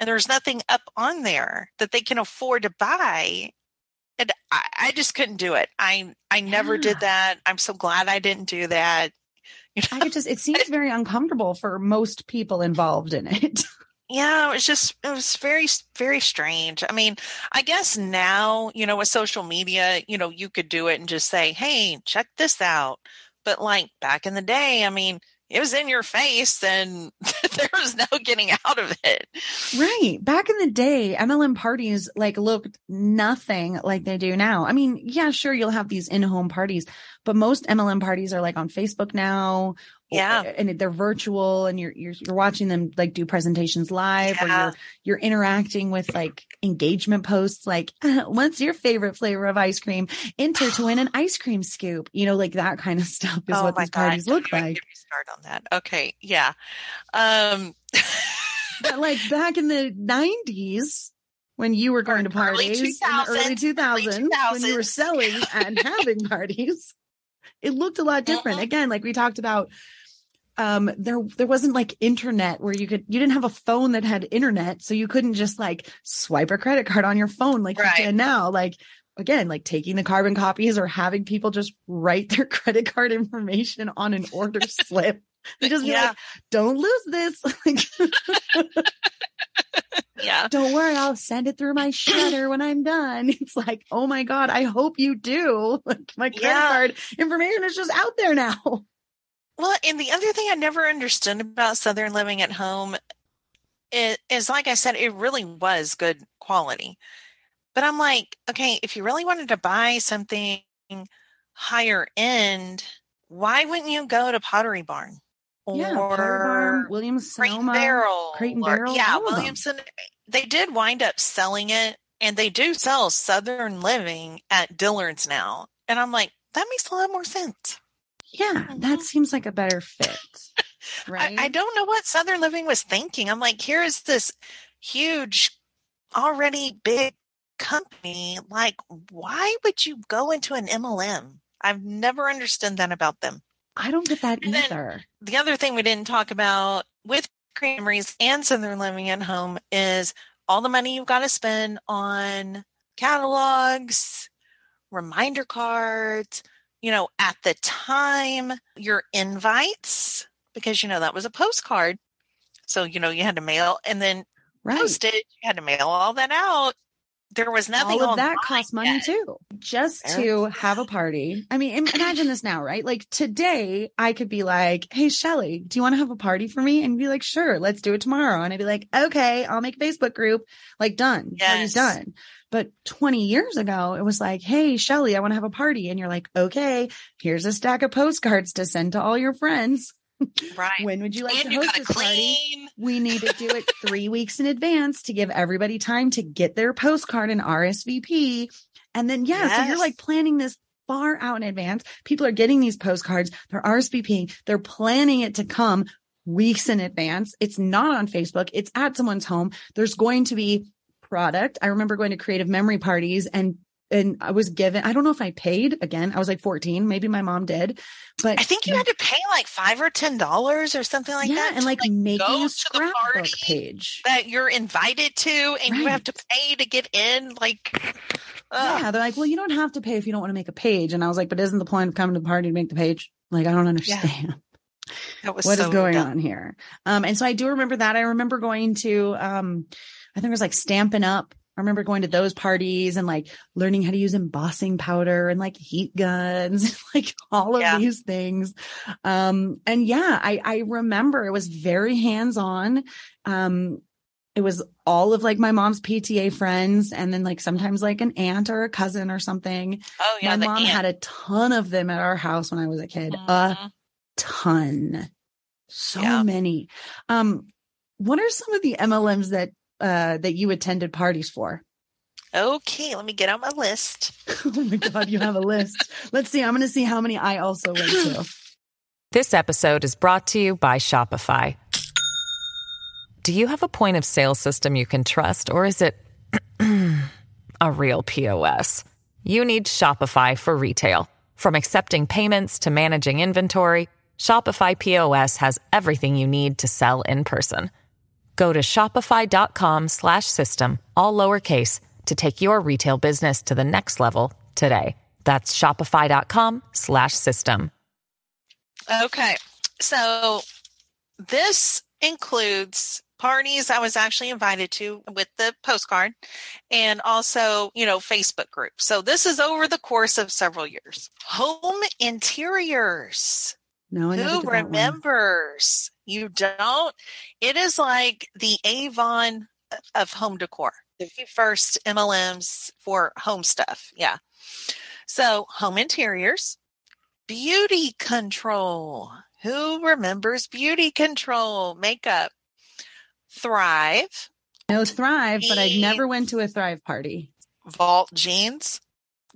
And there's nothing up on there that they can afford to buy. And I, I just couldn't do it. I I never yeah. did that. I'm so glad I didn't do that. You know? I just it seems very uncomfortable for most people involved in it. yeah, it was just it was very very strange. I mean, I guess now, you know, with social media, you know, you could do it and just say, "Hey, check this out." But like back in the day, I mean, it was in your face and there was no getting out of it. Right. Back in the day, MLM parties like looked nothing like they do now. I mean, yeah, sure, you'll have these in-home parties, but most MLM parties are like on Facebook now. Yeah. And they're virtual and you're, you're, you're watching them like do presentations live Yeah. or you're, you're interacting with like engagement posts like, what's your favorite flavor of ice cream? Enter to win an ice cream scoop. You know, like that kind of stuff is what these parties don't look like. Me started on that. Okay. Yeah. Um, But like back in the nineties, when you were going to parties in the early 2000s, two thousands, when you were selling and having parties, it looked a lot different. Mhm. Again, like we talked about, um, there there wasn't like internet where you could you didn't have a phone that had internet, so you couldn't just like swipe a credit card on your phone like Right. you can now. Like again, like taking the carbon copies or having people just write their credit card information on an order slip. And just be Yeah. like, don't lose this. Like, yeah. don't worry, I'll send it through my shredder when I'm done. It's like, oh my God, I hope you do. Like my credit Yeah. card information is just out there now. Well, and the other thing I never understood about Southern Living at Home is, is like I said, it really was good quality. But I'm like, okay, if you really wanted to buy something higher end, why wouldn't you go to Pottery Barn? yeah, Pottery Barn, Or Williams Crate and Barrel. Crate and or- Yeah, all of them. Williamson. They did wind up selling it, and they do sell Southern Living at Dillard's now. And I'm like, that makes a lot more sense. Yeah, that Mhm. seems like a better fit. I, Right. I don't know what Southern Living was thinking. I'm like, here is this huge, already big company. Like, why would you go into an MLM? I've never understood that about them. I don't get that And either. The other thing we didn't talk about with Creameries and Southern Living at Home is all the money you've got to spend on catalogs, reminder cards, you know, at the time, your invites, because, you know, that was a postcard. So, you know, you had to mail and then Right. postage, you had to mail all that out. There was nothing all of that costs money yet. too just to have a party i mean imagine this now right like today i could be like hey shelly do you want to have a party for me and be like sure let's do it tomorrow and i'd be like okay i'll make a facebook group like done party's Yes. done but 20 years ago it was like hey shelly i want to have a party and you're like okay here's a stack of postcards to send to all your friends Right. when would you like and to you host this party we need to do it three weeks in advance to give everybody time to get their postcard and RSVP. And then, yeah, so you're like planning this far out in advance. People are getting these postcards, they're RSVPing, they're planning it to come weeks in advance. It's not on Facebook, it's at someone's home. There's going to be product. I remember going to creative memory parties and and I was given, I don't know if I paid again. I was like 14. Maybe my mom did, but I think you had to pay like five or ten dollars or something like yeah, that. and to, like, making a scrapbook page. that you're invited to, and you have to pay to get in. Like, ugh. Yeah, they're like, well, you don't have to pay if you don't want to make a page. And I was like, but isn't the point of coming to the party to make the page? Like, I don't understand that was what is so going dumb. on here. Um, and so I do remember that. I remember going to, um, I think it was like Stampin' Up. I remember going to those parties and like learning how to use embossing powder and like heat guns, like all of Yeah. these things. Um, and yeah, I, I remember it was very hands on. Um, it was all of like my mom's PTA friends and then like sometimes like an aunt or a cousin or something. Oh yeah, my mom aunt. had a ton of them at our house when I was a kid. A Mhm. ton. So Yeah. many. Um, what are some of the MLMs that uh that you attended parties for? Okay, let me get on my list. oh my god, you have a list. Let's see. I'm gonna see how many I also went to. This episode is brought to you by Shopify. Do you have a point of sale system you can trust, or is it a real POS? You need Shopify for retail. From accepting payments to managing inventory, Shopify POS has everything you need to sell in person. Go to shopify.com slash system, all lowercase, to take your retail business to the next level today. That's shopify.com slash system. Okay, so this includes parties I was actually invited to with the postcard and also, you know, Facebook groups. So this is over the course of several years. Home interiors. No, I never Who did that one. remembers? You don't? It is like the Avon of home decor. The first MLMs for home stuff. Yeah. So home interiors, beauty control. Who remembers beauty control? Makeup. Thrive, No Thrive, but I never went to a Thrive party. Vault jeans.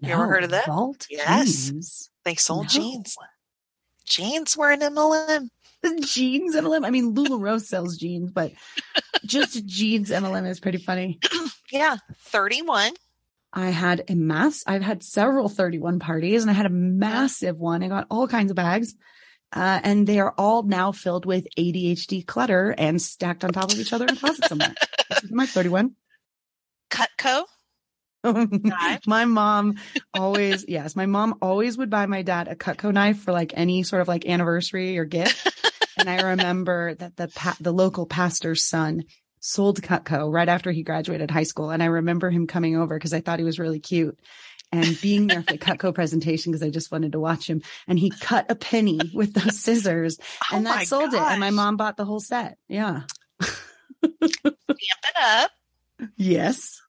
You ever heard of that? Vault Yes. Jeans. They sold No. jeans. Jeans were an MLM. jeans MLM. I mean, LuLaRoe sells jeans, but just jeans MLM is pretty funny. Yeah. 31. I had a mass. I've had several 31 parties and I had a massive one. I got all kinds of bags. Uh, and they are all now filled with ADHD clutter and stacked on top of each other in a closet somewhere. My 31. Cutco. My mom always, yes, my mom always would buy my dad a Cutco knife for like any sort of like anniversary or gift. and I remember that the pa- the local pastor's son sold Cutco right after he graduated high school, and I remember him coming over because I thought he was really cute. And being there for the Cutco presentation because I just wanted to watch him. And he cut a penny with those scissors Oh and that sold it. And my mom bought the whole set. Yeah. Amp it up. Yes.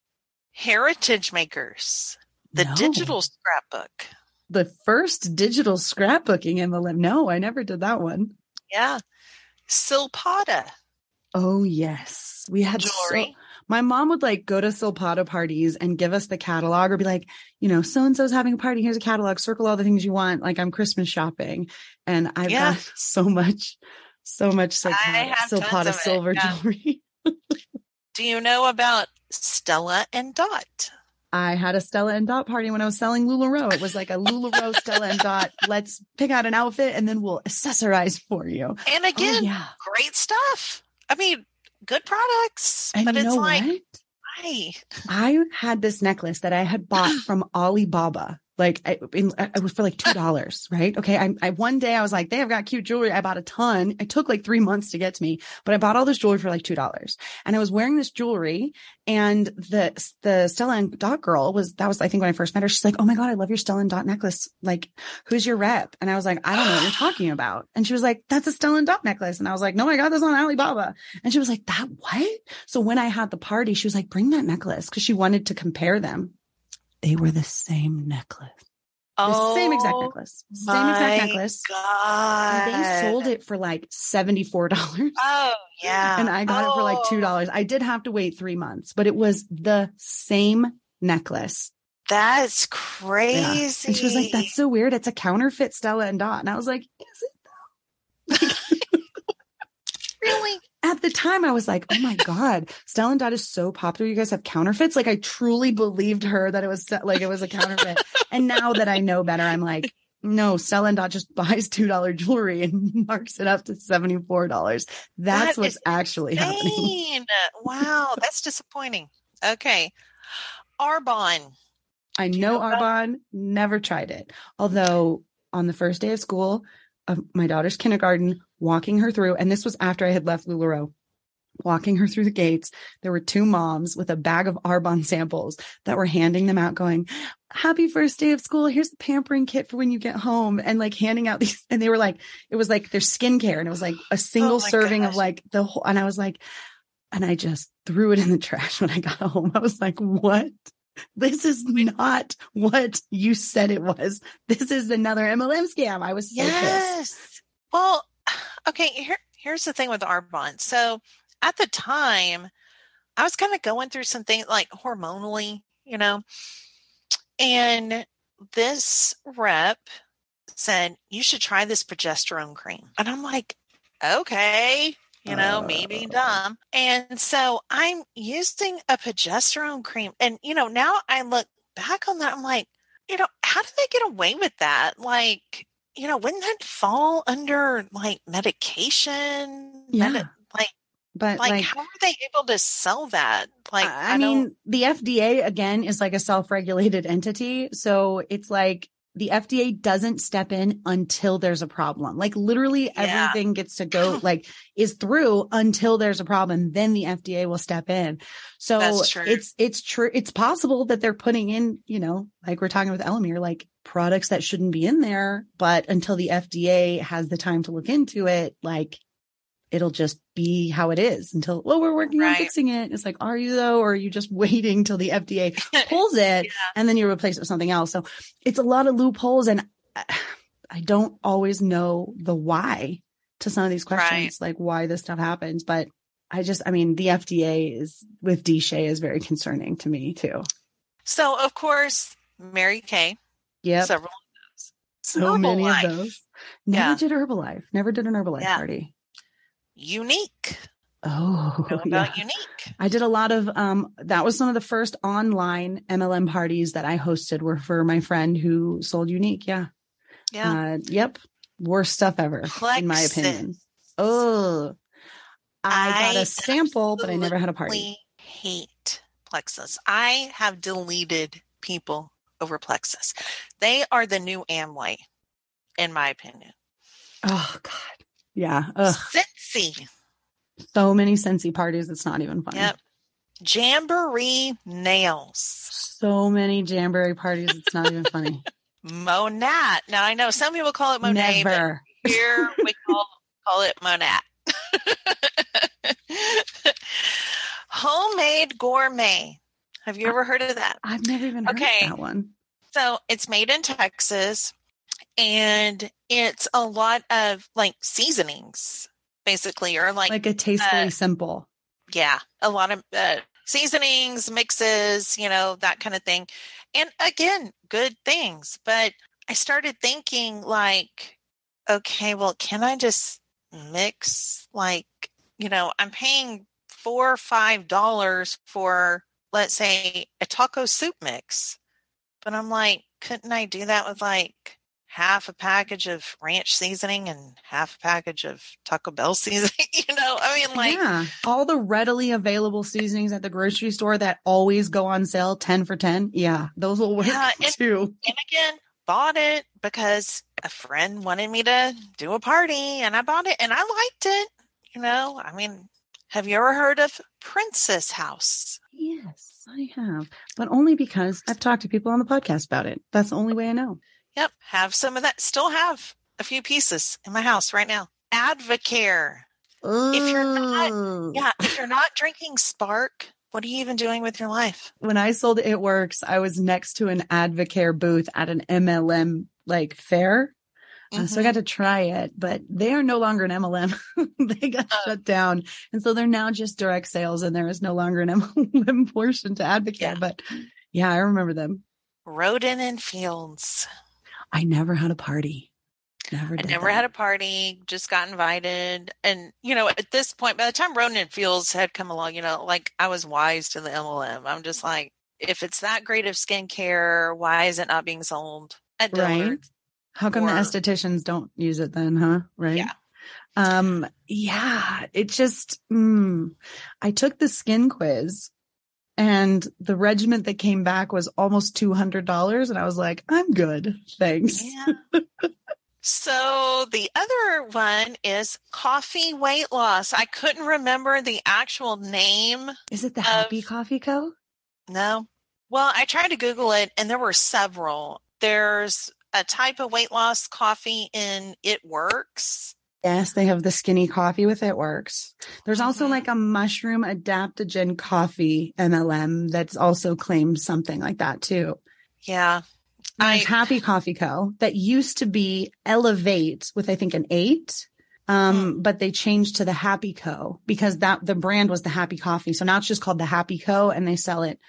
Heritage makers. The No. digital scrapbook. The first digital scrapbooking MLM. No, I never did that one. Yeah. Silpada. Oh yes, we had so- my mom would like go to Silpada parties and give us the catalog or be like, you know, so and so's having a party. Here's a catalog. Circle all the things you want. Like I'm Christmas shopping, and I've Yeah. got so much, so much Silpada, have tons Silpada of silver yeah. jewelry. Do you know about Stella and Dot? I had a Stella and Dot party when I was selling LuLaRoe. It was like a LuLaRoe Stella and Dot. Let's pick out an outfit and then we'll accessorize for you. And oh, again, oh, yeah. great stuff. I mean, good products, And but it's like, what? hey, I had this necklace that I had bought from Alibaba. Like I, in, it was for like two dollars, right? Okay. I, I one day I was like, they have got cute jewelry. I bought a ton. It took like three months to get to me, but I bought all this jewelry for like two dollars. And I was wearing this jewelry, and the the Stella and Dot girl was that was I think when I first met her. She's like, oh my god, I love your Stella and Dot necklace. Like, who's your rep? And I was like, I don't know what you're talking about. And she was like, that's a Stella and Dot necklace. And I was like, no, I got this on Alibaba. And she was like, that what? So when I had the party, she was like, bring that necklace because she wanted to compare them. They were the same necklace. Oh the same exact oh necklace. Same my exact necklace. God. They sold it for like $74. Oh, yeah. And I got it for like Oh, $2. I did have to wait three months, but it was the same necklace. That's Yeah. crazy. And she was like, that's so weird. It's a counterfeit Stella and Dot. And I was like, is it? Though? Really At the time, I was like, oh my God, Stella Dot is so popular. You guys have counterfeits. Like I truly believed her that it was like it was a counterfeit. and now that I know better, I'm like, no, Stella Dot just buys $2 jewelry and marks it up to $74. That's That what's actually happening. Wow, that's disappointing. Okay. Arbonne. I you know know Arbonne, never tried it. Although on the first day of school of my daughter's kindergarten, walking her through, and this was after I had left LuLaRoe, walking her through the gates, there were two moms with a bag of Arbonne samples that were handing them out going, happy first day of school. Here's the pampering kit for when you get home and like handing out these. And they were like, it was like their skincare and it was like a single Oh serving of like the whole, and I was like, and I just threw it in the trash when I got home. I was like, what? This is not what you said it was. This is another MLM scam. I was so pissed. Yes. Well, okay, here here's the thing with Arbonne. So at the time, I was kind of going through something like hormonally, you know, and this rep said, You should try this progesterone cream. And I'm like, Okay, you know, uh. me being dumb. And so I'm using a progesterone cream. And, you know, now I look back on that, I'm like, you know, how did they get away with that? Like, you know, wouldn't that fall under like medication? Yeah. Medi- like, But like, like, how are they able to sell that? Like, I, I, mean, the FDA again is like a self-regulated entity. So it's like the FDA doesn't step in until there's a problem. Like literally Yeah. everything gets to go like is through until there's a problem. Then the FDA will step in. So it's, it's true. It's possible that they're putting in, you know, like we're talking with Elamir, like products that shouldn't be in there, but until the FDA has the time to look into it, like it'll just be how it is until, well, we're working on fixing it. It's like, are you though? Or are you just waiting till the FDA pulls it Yeah. and then you replace it with something else? So it's a lot of loopholes and I- I don't always know the why to some of these questions, like why this stuff happens. But I just, I mean, the FDA is with DSHEA is very concerning to me too. So, of course, Mary Kay, Yeah. several. Of those. So many Herbalife. of those. Never Yeah. did Herbalife. Never did an Herbalife Yeah. party. Younique. Oh, Know yeah. about Younique. I did a lot of um that was some of the first online MLM parties that I hosted were for my friend who sold Younique. Yeah. Yeah. Uh yep. Worst stuff ever in my opinion. Oh. I got a sample, but I never had a party. We hate Plexus. I have deleted people over Plexus. They are the new Amway, in my opinion. Oh god. Yeah. Ugh. Scentsy. So many Scentsy parties, it's not even funny. Yep. Jamberry Nails. So many Jamberry parties, it's not even funny. Monat. Now I know some people call it Monet, but here we call, call it Monat. Homemade gourmet. Have you ever heard of that? I've never even heard Okay. of that one. So it's made in Texas and it's a lot of like seasonings, basically, or like, Like a tastefully uh, simple. yeah, a lot of uh, seasonings, mixes, you know, that kind of thing. And again, good things. But I started thinking, like, okay, well, can I just mix, like, you know, I'm paying four or five dollars for, let's say, a taco soup mix. But I'm like, couldn't I do that with like half a package of ranch seasoning and half a package of Taco Bell seasoning? you know, I mean, like, yeah. All the readily available seasonings at the grocery store that always go on sale 10 for 10. Yeah. Those will work Yeah, and- too. and again, bought it because a friend wanted me to do a party and I bought it and I liked it. You know, I mean, have you ever heard of Princess House? Yes, I have, but only because I've talked to people on the podcast about it. That's the only way I know. Yep, have some of that. Still have a few pieces in my house right now. Advocare. If you're not- Yeah, if you're not drinking Spark, what are you even doing with your life? when I sold It Works, I was next to an Advocare booth at an MLM like fair. Uh, so I Mhm. got to try it, but they are no longer an MLM. they got Oh. shut down. And so they're now just direct sales and there is no longer an MLM portion to Advocare. Yeah. But yeah, I remember them. Rodan and Fields. I never had a party. Never I never that. had a party, just got invited. And, you know, at this point, by the time Rodan and Fields had come along, you know, like I was wise to the MLM. I'm just like, if it's that great of skincare, why is it not being sold at Right. How come the estheticians don't use it then, huh? Right. Yeah. Um, yeah, it just, mm, I took the skin quiz and the regiment that came back was almost $200. And I was like, I'm good. Thanks. Yeah. so the other one is coffee weight loss. I couldn't remember the actual name. Is it the Of- Happy Coffee Co? No. Well, I tried to Google it and there were several. There's a type of weight loss coffee in It Works. Yes, they have the skinny coffee with it works. There's also Mhm. like a mushroom adaptogen coffee MLM that's also claims something like that too. Yeah. I- Happy Coffee Co. that used to be Elevate with I think an eight. Um, but they changed to the Happy Co. because that the brand was the Happy Coffee. So now it's just called the Happy Co. and they sell it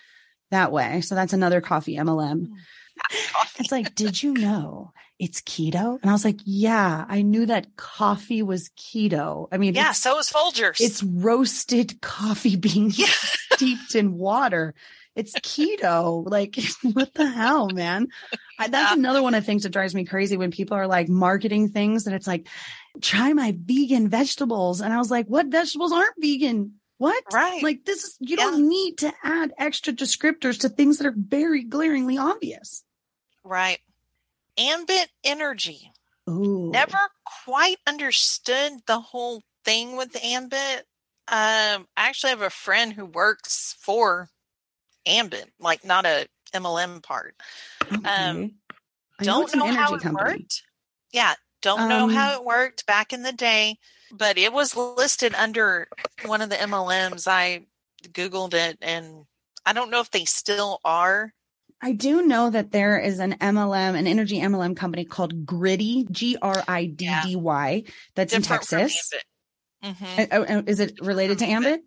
that way. So that's another coffee MLM. It's like, did you know it's keto? And I was like, yeah, I knew that coffee was keto. I mean, Yeah, so is Folgers. it's roasted coffee beans Yeah. steeped in water. It's keto. Like, what the hell, man? I, that's Yeah. another one of the things that drives me crazy when people are like marketing things and it's like, try my vegan vegetables. And I was like, what vegetables aren't vegan? What? right. Like this is, you Yeah. don't need to add extra descriptors to things that are very glaringly obvious. right. Ambit energy. Ooh. Never quite understood the whole thing with ambit. Um, I actually have a friend who works for ambit, like not a MLM part. Okay. um, Don't an know how it company. worked. Yeah, don't know Um, how it worked back in the day, but it was listed under one of the MLMs. I googled it, and I don't know if they still are. I do know that there is an MLM, an energy MLM company called Griddy, G R I D D Y, that's in Different from Texas. Mhm. Uh, uh, Is it related to Ambit. Ambit?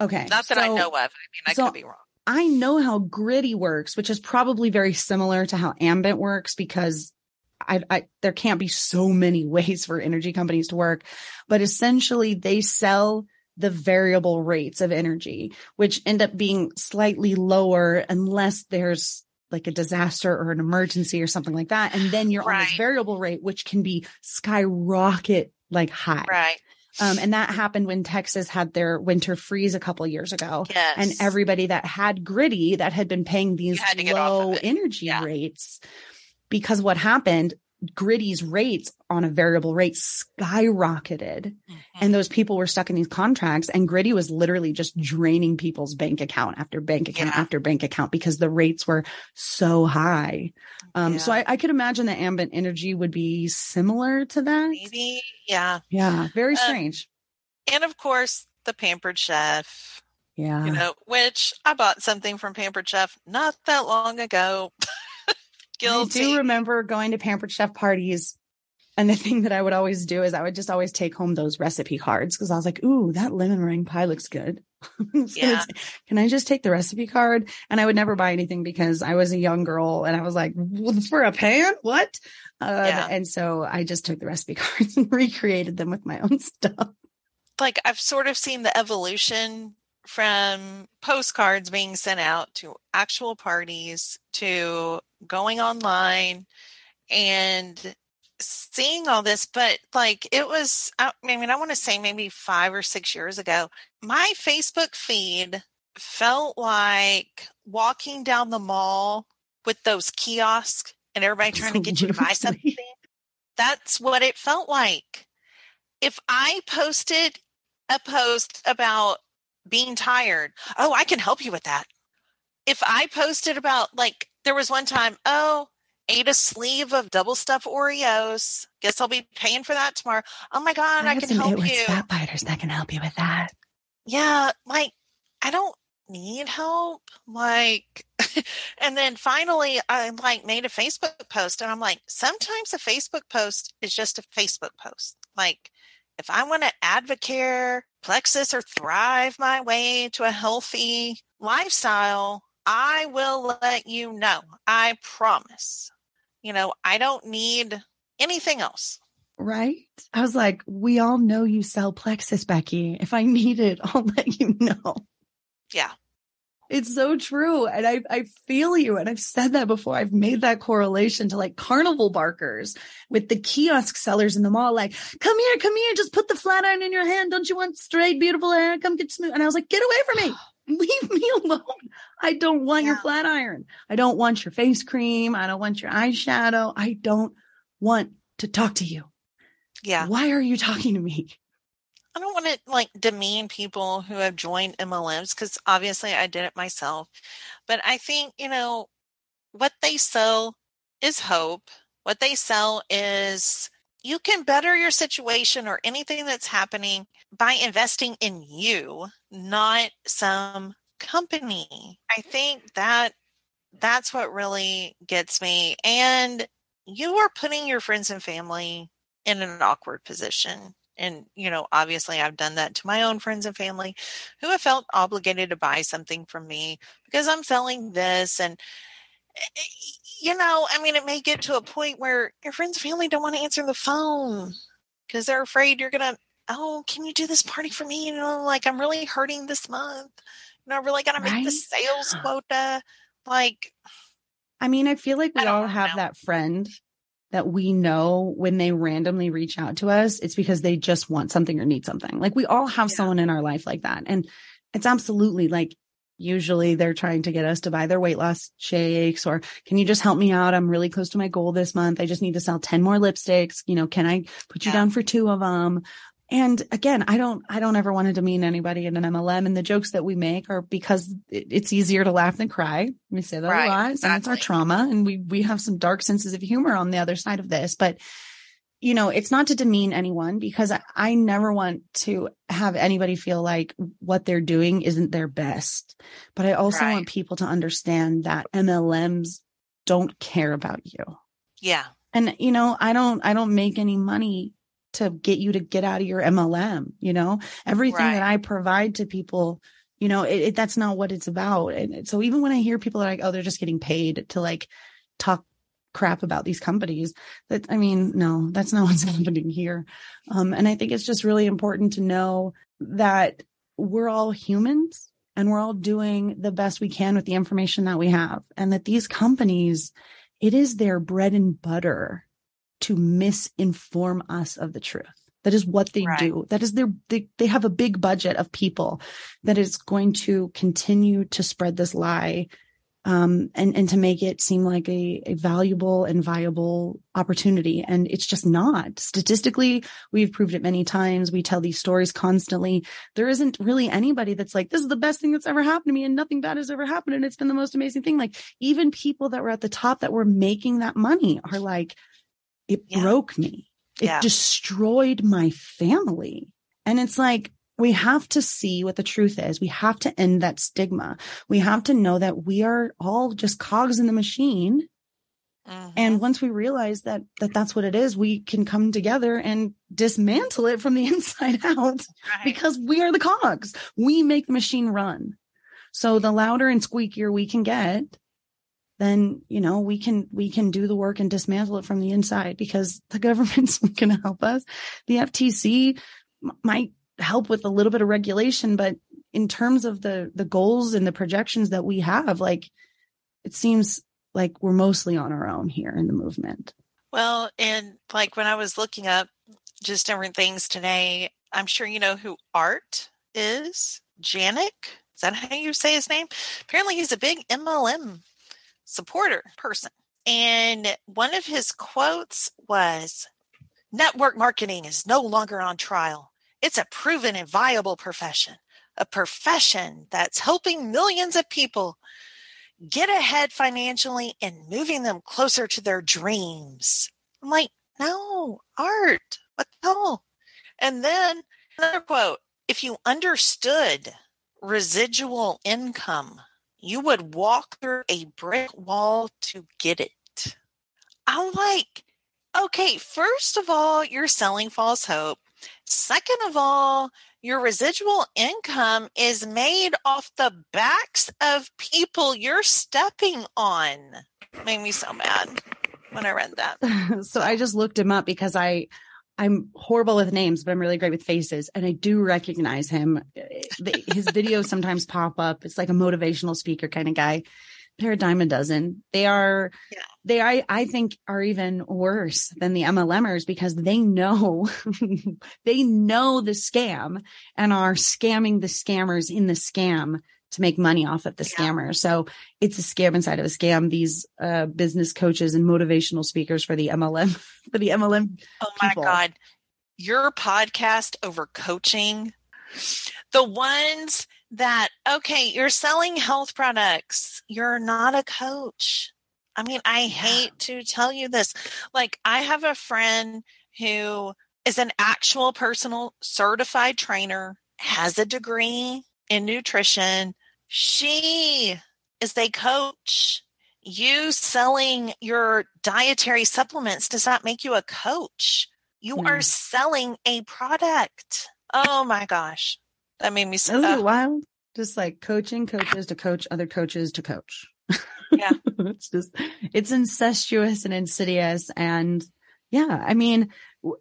Okay. Not that I know of. I mean, I so could be wrong. I know how Griddy works, which is probably very similar to how Ambit works because I, I there can't be so many ways for energy companies to work, but essentially they sell the variable rates of energy, which end up being slightly lower unless there's like a disaster or an emergency or something like that. And then you're on this variable rate, which can be skyrocket like high. Right. Um, and that happened when Texas had their winter freeze a couple of years ago. Yes. And everybody that had Griddy that had been paying these to of low energy Yeah. rates because what happened, Griddy's rates on a variable rate skyrocketed. Mhm. And those people were stuck in these contracts and gritty was literally just draining people's bank account after bank account Yeah. after bank account because the rates were so high. Um, so I, I could imagine that Ambit energy would be similar to that. maybe, yeah. Yeah. Very Um, strange. And of course, the Pampered Chef. yeah. you know, which I bought something from Pampered Chef not that long ago. Guilty. I do remember going to Pampered Chef parties. And the thing that I would always do is I would just always take home those recipe cards because I was like, ooh, that lemon meringue pie looks good. So Yeah. Can I just take the recipe card? And I would never buy anything because I was a young girl and I was like, "Well, for a pan? What? Uh, Yeah. And so I just took the recipe cards and recreated them with my own stuff. like I've sort of seen the evolution from postcards being sent out to actual parties to going online and seeing all this but like it was i mean i want to say maybe 5 or 6 years ago my facebook feed felt like walking down the mall with those kiosks and everybody trying to get you to buy something that's what it felt like if i posted a post about being tired. Oh, I can help you with that. If I posted about like there was one time, oh, ate a sleeve of double stuff Oreos. Guess I'll be paying for that tomorrow. Oh my god, I, have can help you. Fat biters that can help you with that. Yeah, like I don't need help. Like and then finally I like made a Facebook post and I'm like, sometimes a Facebook post is just a Facebook post. Like if I want to advocate, plexus, or thrive my way to a healthy lifestyle, I will let you know. I promise. You know, I don't need anything else. Right? I was like, we all know you sell Plexus, Becky. If I need it, I'll let you know. Yeah. It's so true. And I, I feel you. And I've said that before. I've made that correlation to like carnival barkers with the kiosk sellers in the mall. Like, come here, come here. Just put the flat iron in your hand. Don't you want straight, beautiful hair? Come get smooth. And I was like, get away from me. Leave me alone. I don't want your flat iron. I don't want your face cream. I don't want your eyeshadow. I don't want to talk to you. Yeah. Why are you talking to me? I don't want to like demean people who have joined MLMs because obviously I did it myself. But I think, you know, what they sell is hope. What they sell is you can better your situation or anything that's happening by investing in you, not some company. I think that that's what really gets me. And you are putting your friends and family in an awkward position. And, you know, obviously I've done that to my own friends and family who have felt obligated to buy something from me because I'm selling this. And, eh, you know, I mean, it may get to a point where your friends and family don't want to answer the phone because they're afraid you're going to, oh, can you do this party for me? You know, like I'm really hurting this month. You know, I really got to make the sales quota. Like, I mean, I feel like we all have know. that friend that we know when they randomly reach out to us, it's because they just want something or need something. Like we all have Yeah. someone in our life like that. And it's absolutely like usually they're trying to get us to buy their weight loss shakes or can you just help me out? I'm really close to my goal this month. I just need to sell 10 more lipsticks. You know, can I put you yeah. down for two of them? And again, I don't, I don't ever want to demean anybody in an MLM. And the jokes that we make are because it's easier to laugh than cry. We say that right, a lot. Exactly. And it's our trauma. And we, we have some dark senses of humor on the other side of this, but you know, it's not to demean anyone because I, I never want to have anybody feel like what they're doing isn't their best. But I also right. want people to understand that MLMs don't care about you. Yeah. And you know, I don't I don't make any money to get you to get out of your MLM, you know? Everything right. that I provide to people, you know, it, it, that's not what it's about. And so even when I hear people are like, oh, they're just getting paid to like talk crap about these companies that i mean no that's not what's happening here. Um, and i think it's just really important to know that we're all humans and we're all doing the best we can with the information that we have and that these companies it is their bread and butter to misinform us of the truth. That is what they right. do. That is their they, they have a big budget of people that is going to continue to spread this lie um, and and to make it seem like a, a valuable and viable opportunity. And it's just not. Statistically we've proved it many times. We tell these stories constantly. There isn't really anybody that's like this is the best thing that's ever happened to me and nothing bad has ever happened and it's been the most amazing thing. Like even people that were at the top that were making that money are like it yeah. broke me. It yeah. destroyed my family. And it's like we have to see what the truth is. We have to end that stigma. We have to know that we are all just cogs in the machine. And mm-hmm. once we realize that, that that's what it is, we can come together and dismantle it from the inside out right. because we are the cogs. We make the machine run. So the louder and squeakier we can get, then, you know, we can, we can do the work and dismantle it from the inside because the government's going to help us. The FTC might help with a little bit of regulation, but in terms of the the goals and the projections that we have, like it seems like we're mostly on our own here in the movement. Well, and like when I was looking up just different things today, I'm sure you know who Art is. Jonak. Is that how you say his name? Apparently, he's a big MLM supporter person. And one of his quotes was Network marketing is no longer on trial. It's a proven and viable profession, a profession that's helping millions of people get ahead financially and moving them closer to their dreams. I'm like, no, art, what the hell? And then another quote if you understood residual income, you would walk through a brick wall to get it. I'm like, okay, first of all, you're selling false hope. Second of all, your residual income is made off the backs of people you're stepping on. Made me so mad when I read that. so I just looked him up because I I'm horrible with names, but I'm really great with faces. And I do recognize him. Eh, his videos sometimes pop up. It's like a motivational speaker kind of guy. They're a dime a dozen. They are, yeah. they I, I think are even worse than the MLMers because they know, they know the scam and are scamming the scammers in the scam to make money off of the yeah. scammer. So it's a scam inside of a scam. These uh, business coaches and motivational speakers for the MLM, for the MLM. Oh my God. Your podcast over coaching, the ones that, okay, you're selling health products. You're not a coach. I mean, I yeah. hate to tell you this. Like, I have a friend who is an actual personal certified trainer, has a degree in nutrition. She is a coach. You selling your dietary supplements does not make you a coach. You are hmm. selling a product. Oh my gosh. That made me so Isn't it wild? Just like coaching coaches to coach other coaches to coach. Yeah. it's just it's incestuous and insidious and yeah, I mean,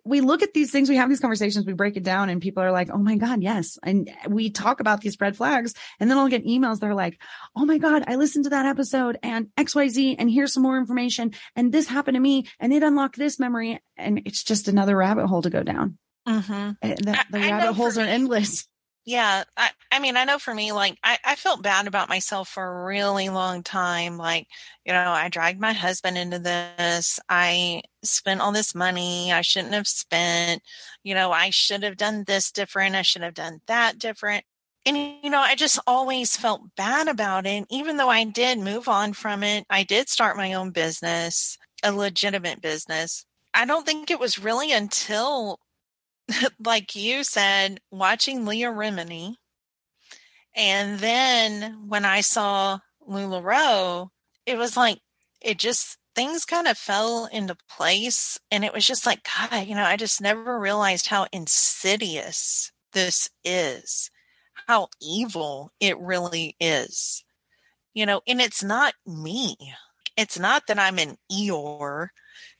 we look at these things, we have these conversations, we break it down, and people are like, oh my God, yes. And we talk about these red flags. And then I'll get emails that are like, oh my God, I listened to that episode and XYZ, and here's some more information. And this happened to me, and it unlocked this memory. And it's just another rabbit hole to go down. Mm-hmm. The, the rabbit holes are endless. Yeah. I, I mean, I know for me, like, I, I felt bad about myself for a really long time. Like, you know, I dragged my husband into this. I spent all this money I shouldn't have spent. You know, I should have done this different. I should have done that different. And, you know, I just always felt bad about it. Even though I did move on from it, I did start my own business, a legitimate business. I don't think it was really until like you said, watching Leah Remini. And then when I saw LuLaRoe, it was like, it just, things kind of fell into place. And it was just like, God, you know, I just never realized how insidious this is, how evil it really is. You know, and it's not me. It's not that I'm an Eeyore.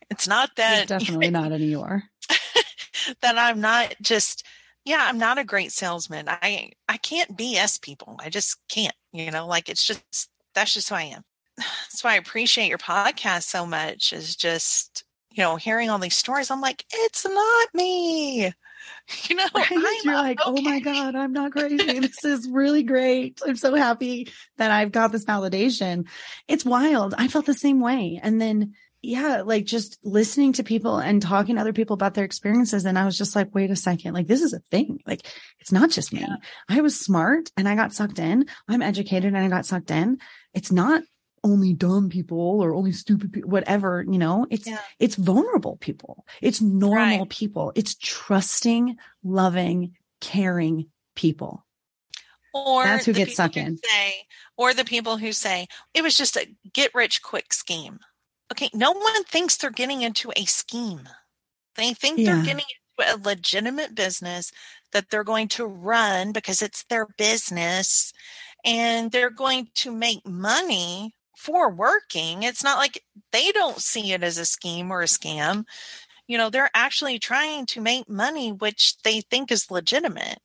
It's not that. You're definitely not an Eeyore. That I'm not just yeah, I'm not a great salesman. I I can't BS people. I just can't, you know, like it's just that's just who I am. That's why I appreciate your podcast so much is just, you know, hearing all these stories. I'm like, it's not me. You know, right? you're like, okay. oh my God, I'm not crazy. this is really great. I'm so happy that I've got this validation. It's wild. I felt the same way. And then yeah, like just listening to people and talking to other people about their experiences. And I was just like, wait a second, like this is a thing. Like it's not just me. Yeah. I was smart and I got sucked in. I'm educated and I got sucked in. It's not only dumb people or only stupid people, whatever, you know, it's, yeah. it's vulnerable people. It's normal right. people. It's trusting, loving, caring people. Or that's who gets sucked in. Say, or the people who say it was just a get rich quick scheme okay, no one thinks they're getting into a scheme. They think yeah. they're getting into a legitimate business that they're going to run because it's their business and they're going to make money for working. It's not like they don't see it as a scheme or a scam. You know, they're actually trying to make money, which they think is legitimate.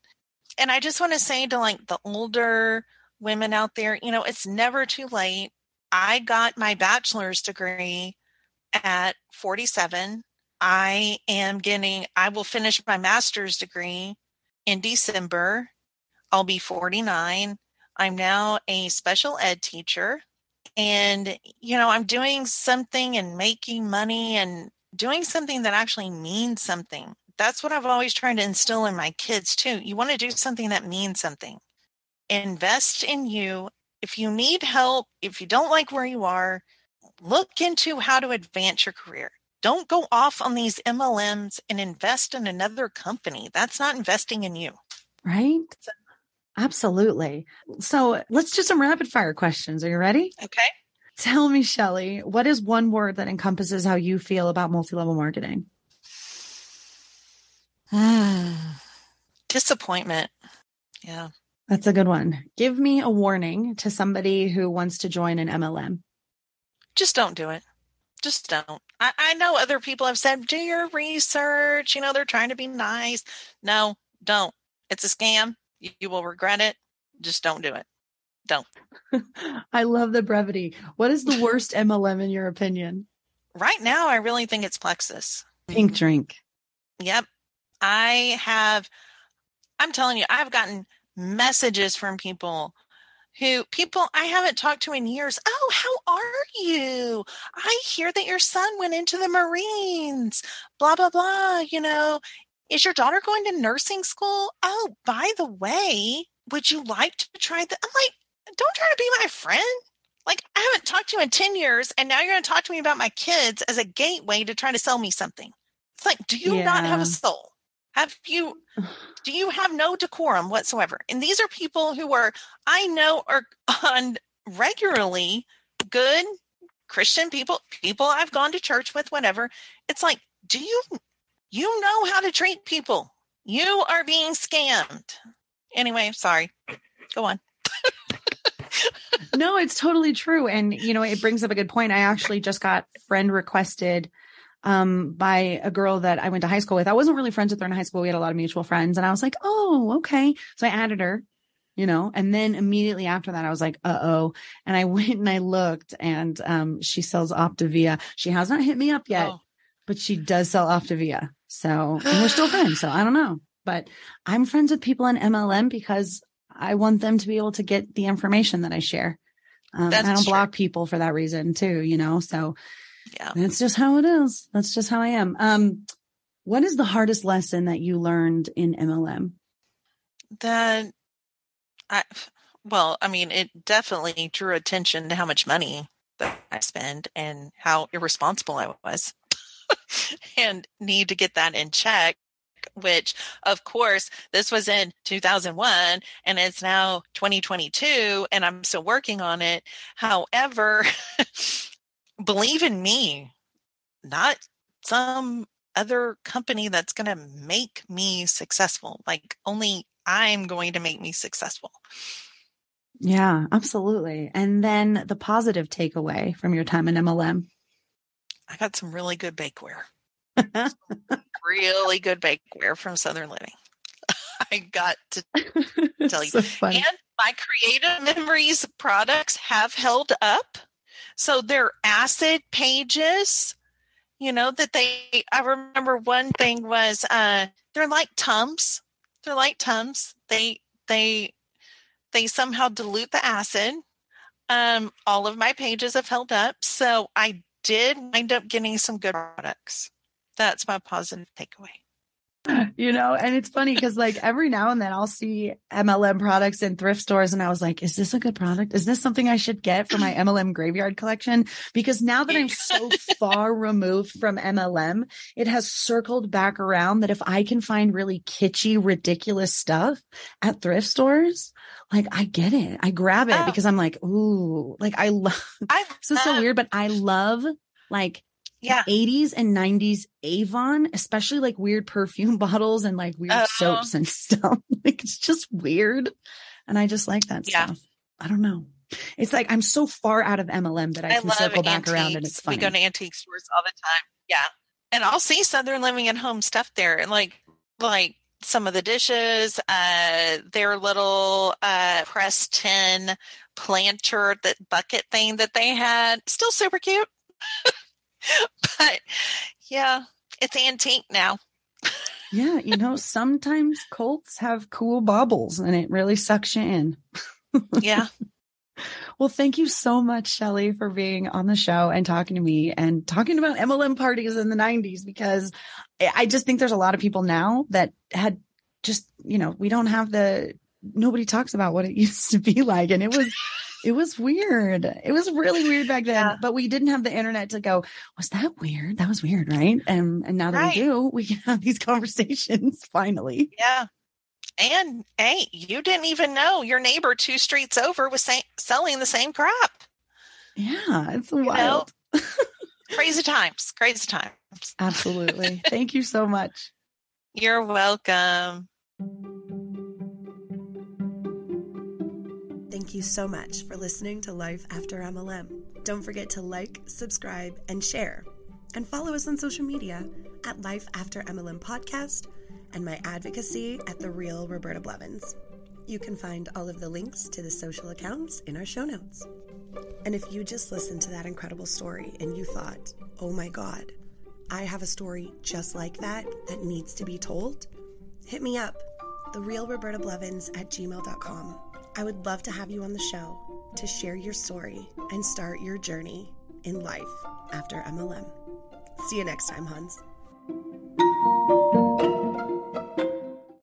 And I just want to say to like the older women out there, you know, it's never too late I got my bachelor's degree at 47. I am getting, I will finish my master's degree in December. I'll be 49. I'm now a special ed teacher. And, you know, I'm doing something and making money and doing something that actually means something. That's what I've always tried to instill in my kids, too. You want to do something that means something. Invest in you if you need help, if you don't like where you are, look into how to advance your career. Don't go off on these MLMs and invest in another company. That's not investing in you. Right? Absolutely. So let's do some rapid fire questions. Are you ready? Okay. Tell me, Shelly, what is one word that encompasses how you feel about multi level marketing? Disappointment. Yeah. That's a good one. Give me a warning to somebody who wants to join an MLM. Just don't do it. Just don't. I, I know other people have said, do your research. You know, they're trying to be nice. No, don't. It's a scam. You, you will regret it. Just don't do it. Don't. I love the brevity. What is the worst MLM in your opinion? Right now, I really think it's Plexus. Pink drink. Yep. I have, I'm telling you, I've gotten messages from people who people I haven't talked to in years. Oh, how are you? I hear that your son went into the Marines, blah, blah, blah. You know, is your daughter going to nursing school? Oh, by the way, would you like to try that? I'm like, don't try to be my friend. Like, I haven't talked to you in 10 years, and now you're going to talk to me about my kids as a gateway to try to sell me something. It's like, do you yeah. not have a soul? Have you do you have no decorum whatsoever? And these are people who are I know are on regularly good Christian people, people I've gone to church with, whatever. It's like, do you you know how to treat people? You are being scammed. Anyway, sorry. Go on. no, it's totally true. And you know, it brings up a good point. I actually just got friend requested um, by a girl that I went to high school with. I wasn't really friends with her in high school. We had a lot of mutual friends and I was like, Oh, okay. So I added her, you know, and then immediately after that, I was like, uh oh. And I went and I looked and, um, she sells Optavia. She has not hit me up yet, oh. but she does sell Optavia. So we're still friends. So I don't know. but I'm friends with people in MLM because I want them to be able to get the information that I share. Um, I don't true. block people for that reason too, you know, so yeah, that's just how it is. That's just how I am. Um, what is the hardest lesson that you learned in MLM? That I, well, I mean, it definitely drew attention to how much money that I spend and how irresponsible I was and need to get that in check which of course this was in 2001 and it's now 2022 and I'm still working on it. However, believe in me, not some other company that's going to make me successful. Like only I'm going to make me successful. Yeah, absolutely. And then the positive takeaway from your time in MLM. I got some really good bakeware. really good bakeware from Southern Living. I got to tell you. so and my creative memories products have held up. So their acid pages, you know, that they I remember one thing was uh they're like Tums. They're like Tums. They they they somehow dilute the acid. Um, all of my pages have held up. So I did wind up getting some good products. That's my positive takeaway. You know, and it's funny because like every now and then I'll see MLM products in thrift stores, and I was like, is this a good product? Is this something I should get for my MLM graveyard collection? Because now that I'm so far removed from MLM, it has circled back around that if I can find really kitschy, ridiculous stuff at thrift stores, like I get it. I grab it oh. because I'm like, ooh, like I love. this is so weird, but I love like yeah. 80s and 90s Avon, especially like weird perfume bottles and like weird uh, soaps and stuff. like it's just weird. And I just like that yeah. stuff. I don't know. It's like I'm so far out of MLM that I, I can circle back antiques. around and it's funny. We go to antique stores all the time. Yeah. And I'll see Southern Living at Home stuff there and like like some of the dishes, uh their little uh pressed tin planter that bucket thing that they had. Still super cute. but yeah, it's antique now. yeah, you know, sometimes Colts have cool baubles and it really sucks you in. yeah. Well, thank you so much, Shelly, for being on the show and talking to me and talking about MLM parties in the 90s because I just think there's a lot of people now that had just, you know, we don't have the nobody talks about what it used to be like. And it was it was weird. It was really weird back then, yeah. but we didn't have the internet to go, was that weird? That was weird, right? And and now that right. we do, we can have these conversations finally. Yeah. And hey, you didn't even know your neighbor two streets over was say- selling the same crap. Yeah, it's you wild. crazy times, crazy times. Absolutely. Thank you so much. You're welcome. Thank you so much for listening to Life After MLM. Don't forget to like, subscribe, and share. And follow us on social media at Life After MLM Podcast and my advocacy at The Real Roberta Blevins. You can find all of the links to the social accounts in our show notes. And if you just listened to that incredible story and you thought, oh my God, I have a story just like that that needs to be told, hit me up, therealrobertablevins at gmail.com. I would love to have you on the show to share your story and start your journey in life after MLM. See you next time, huns.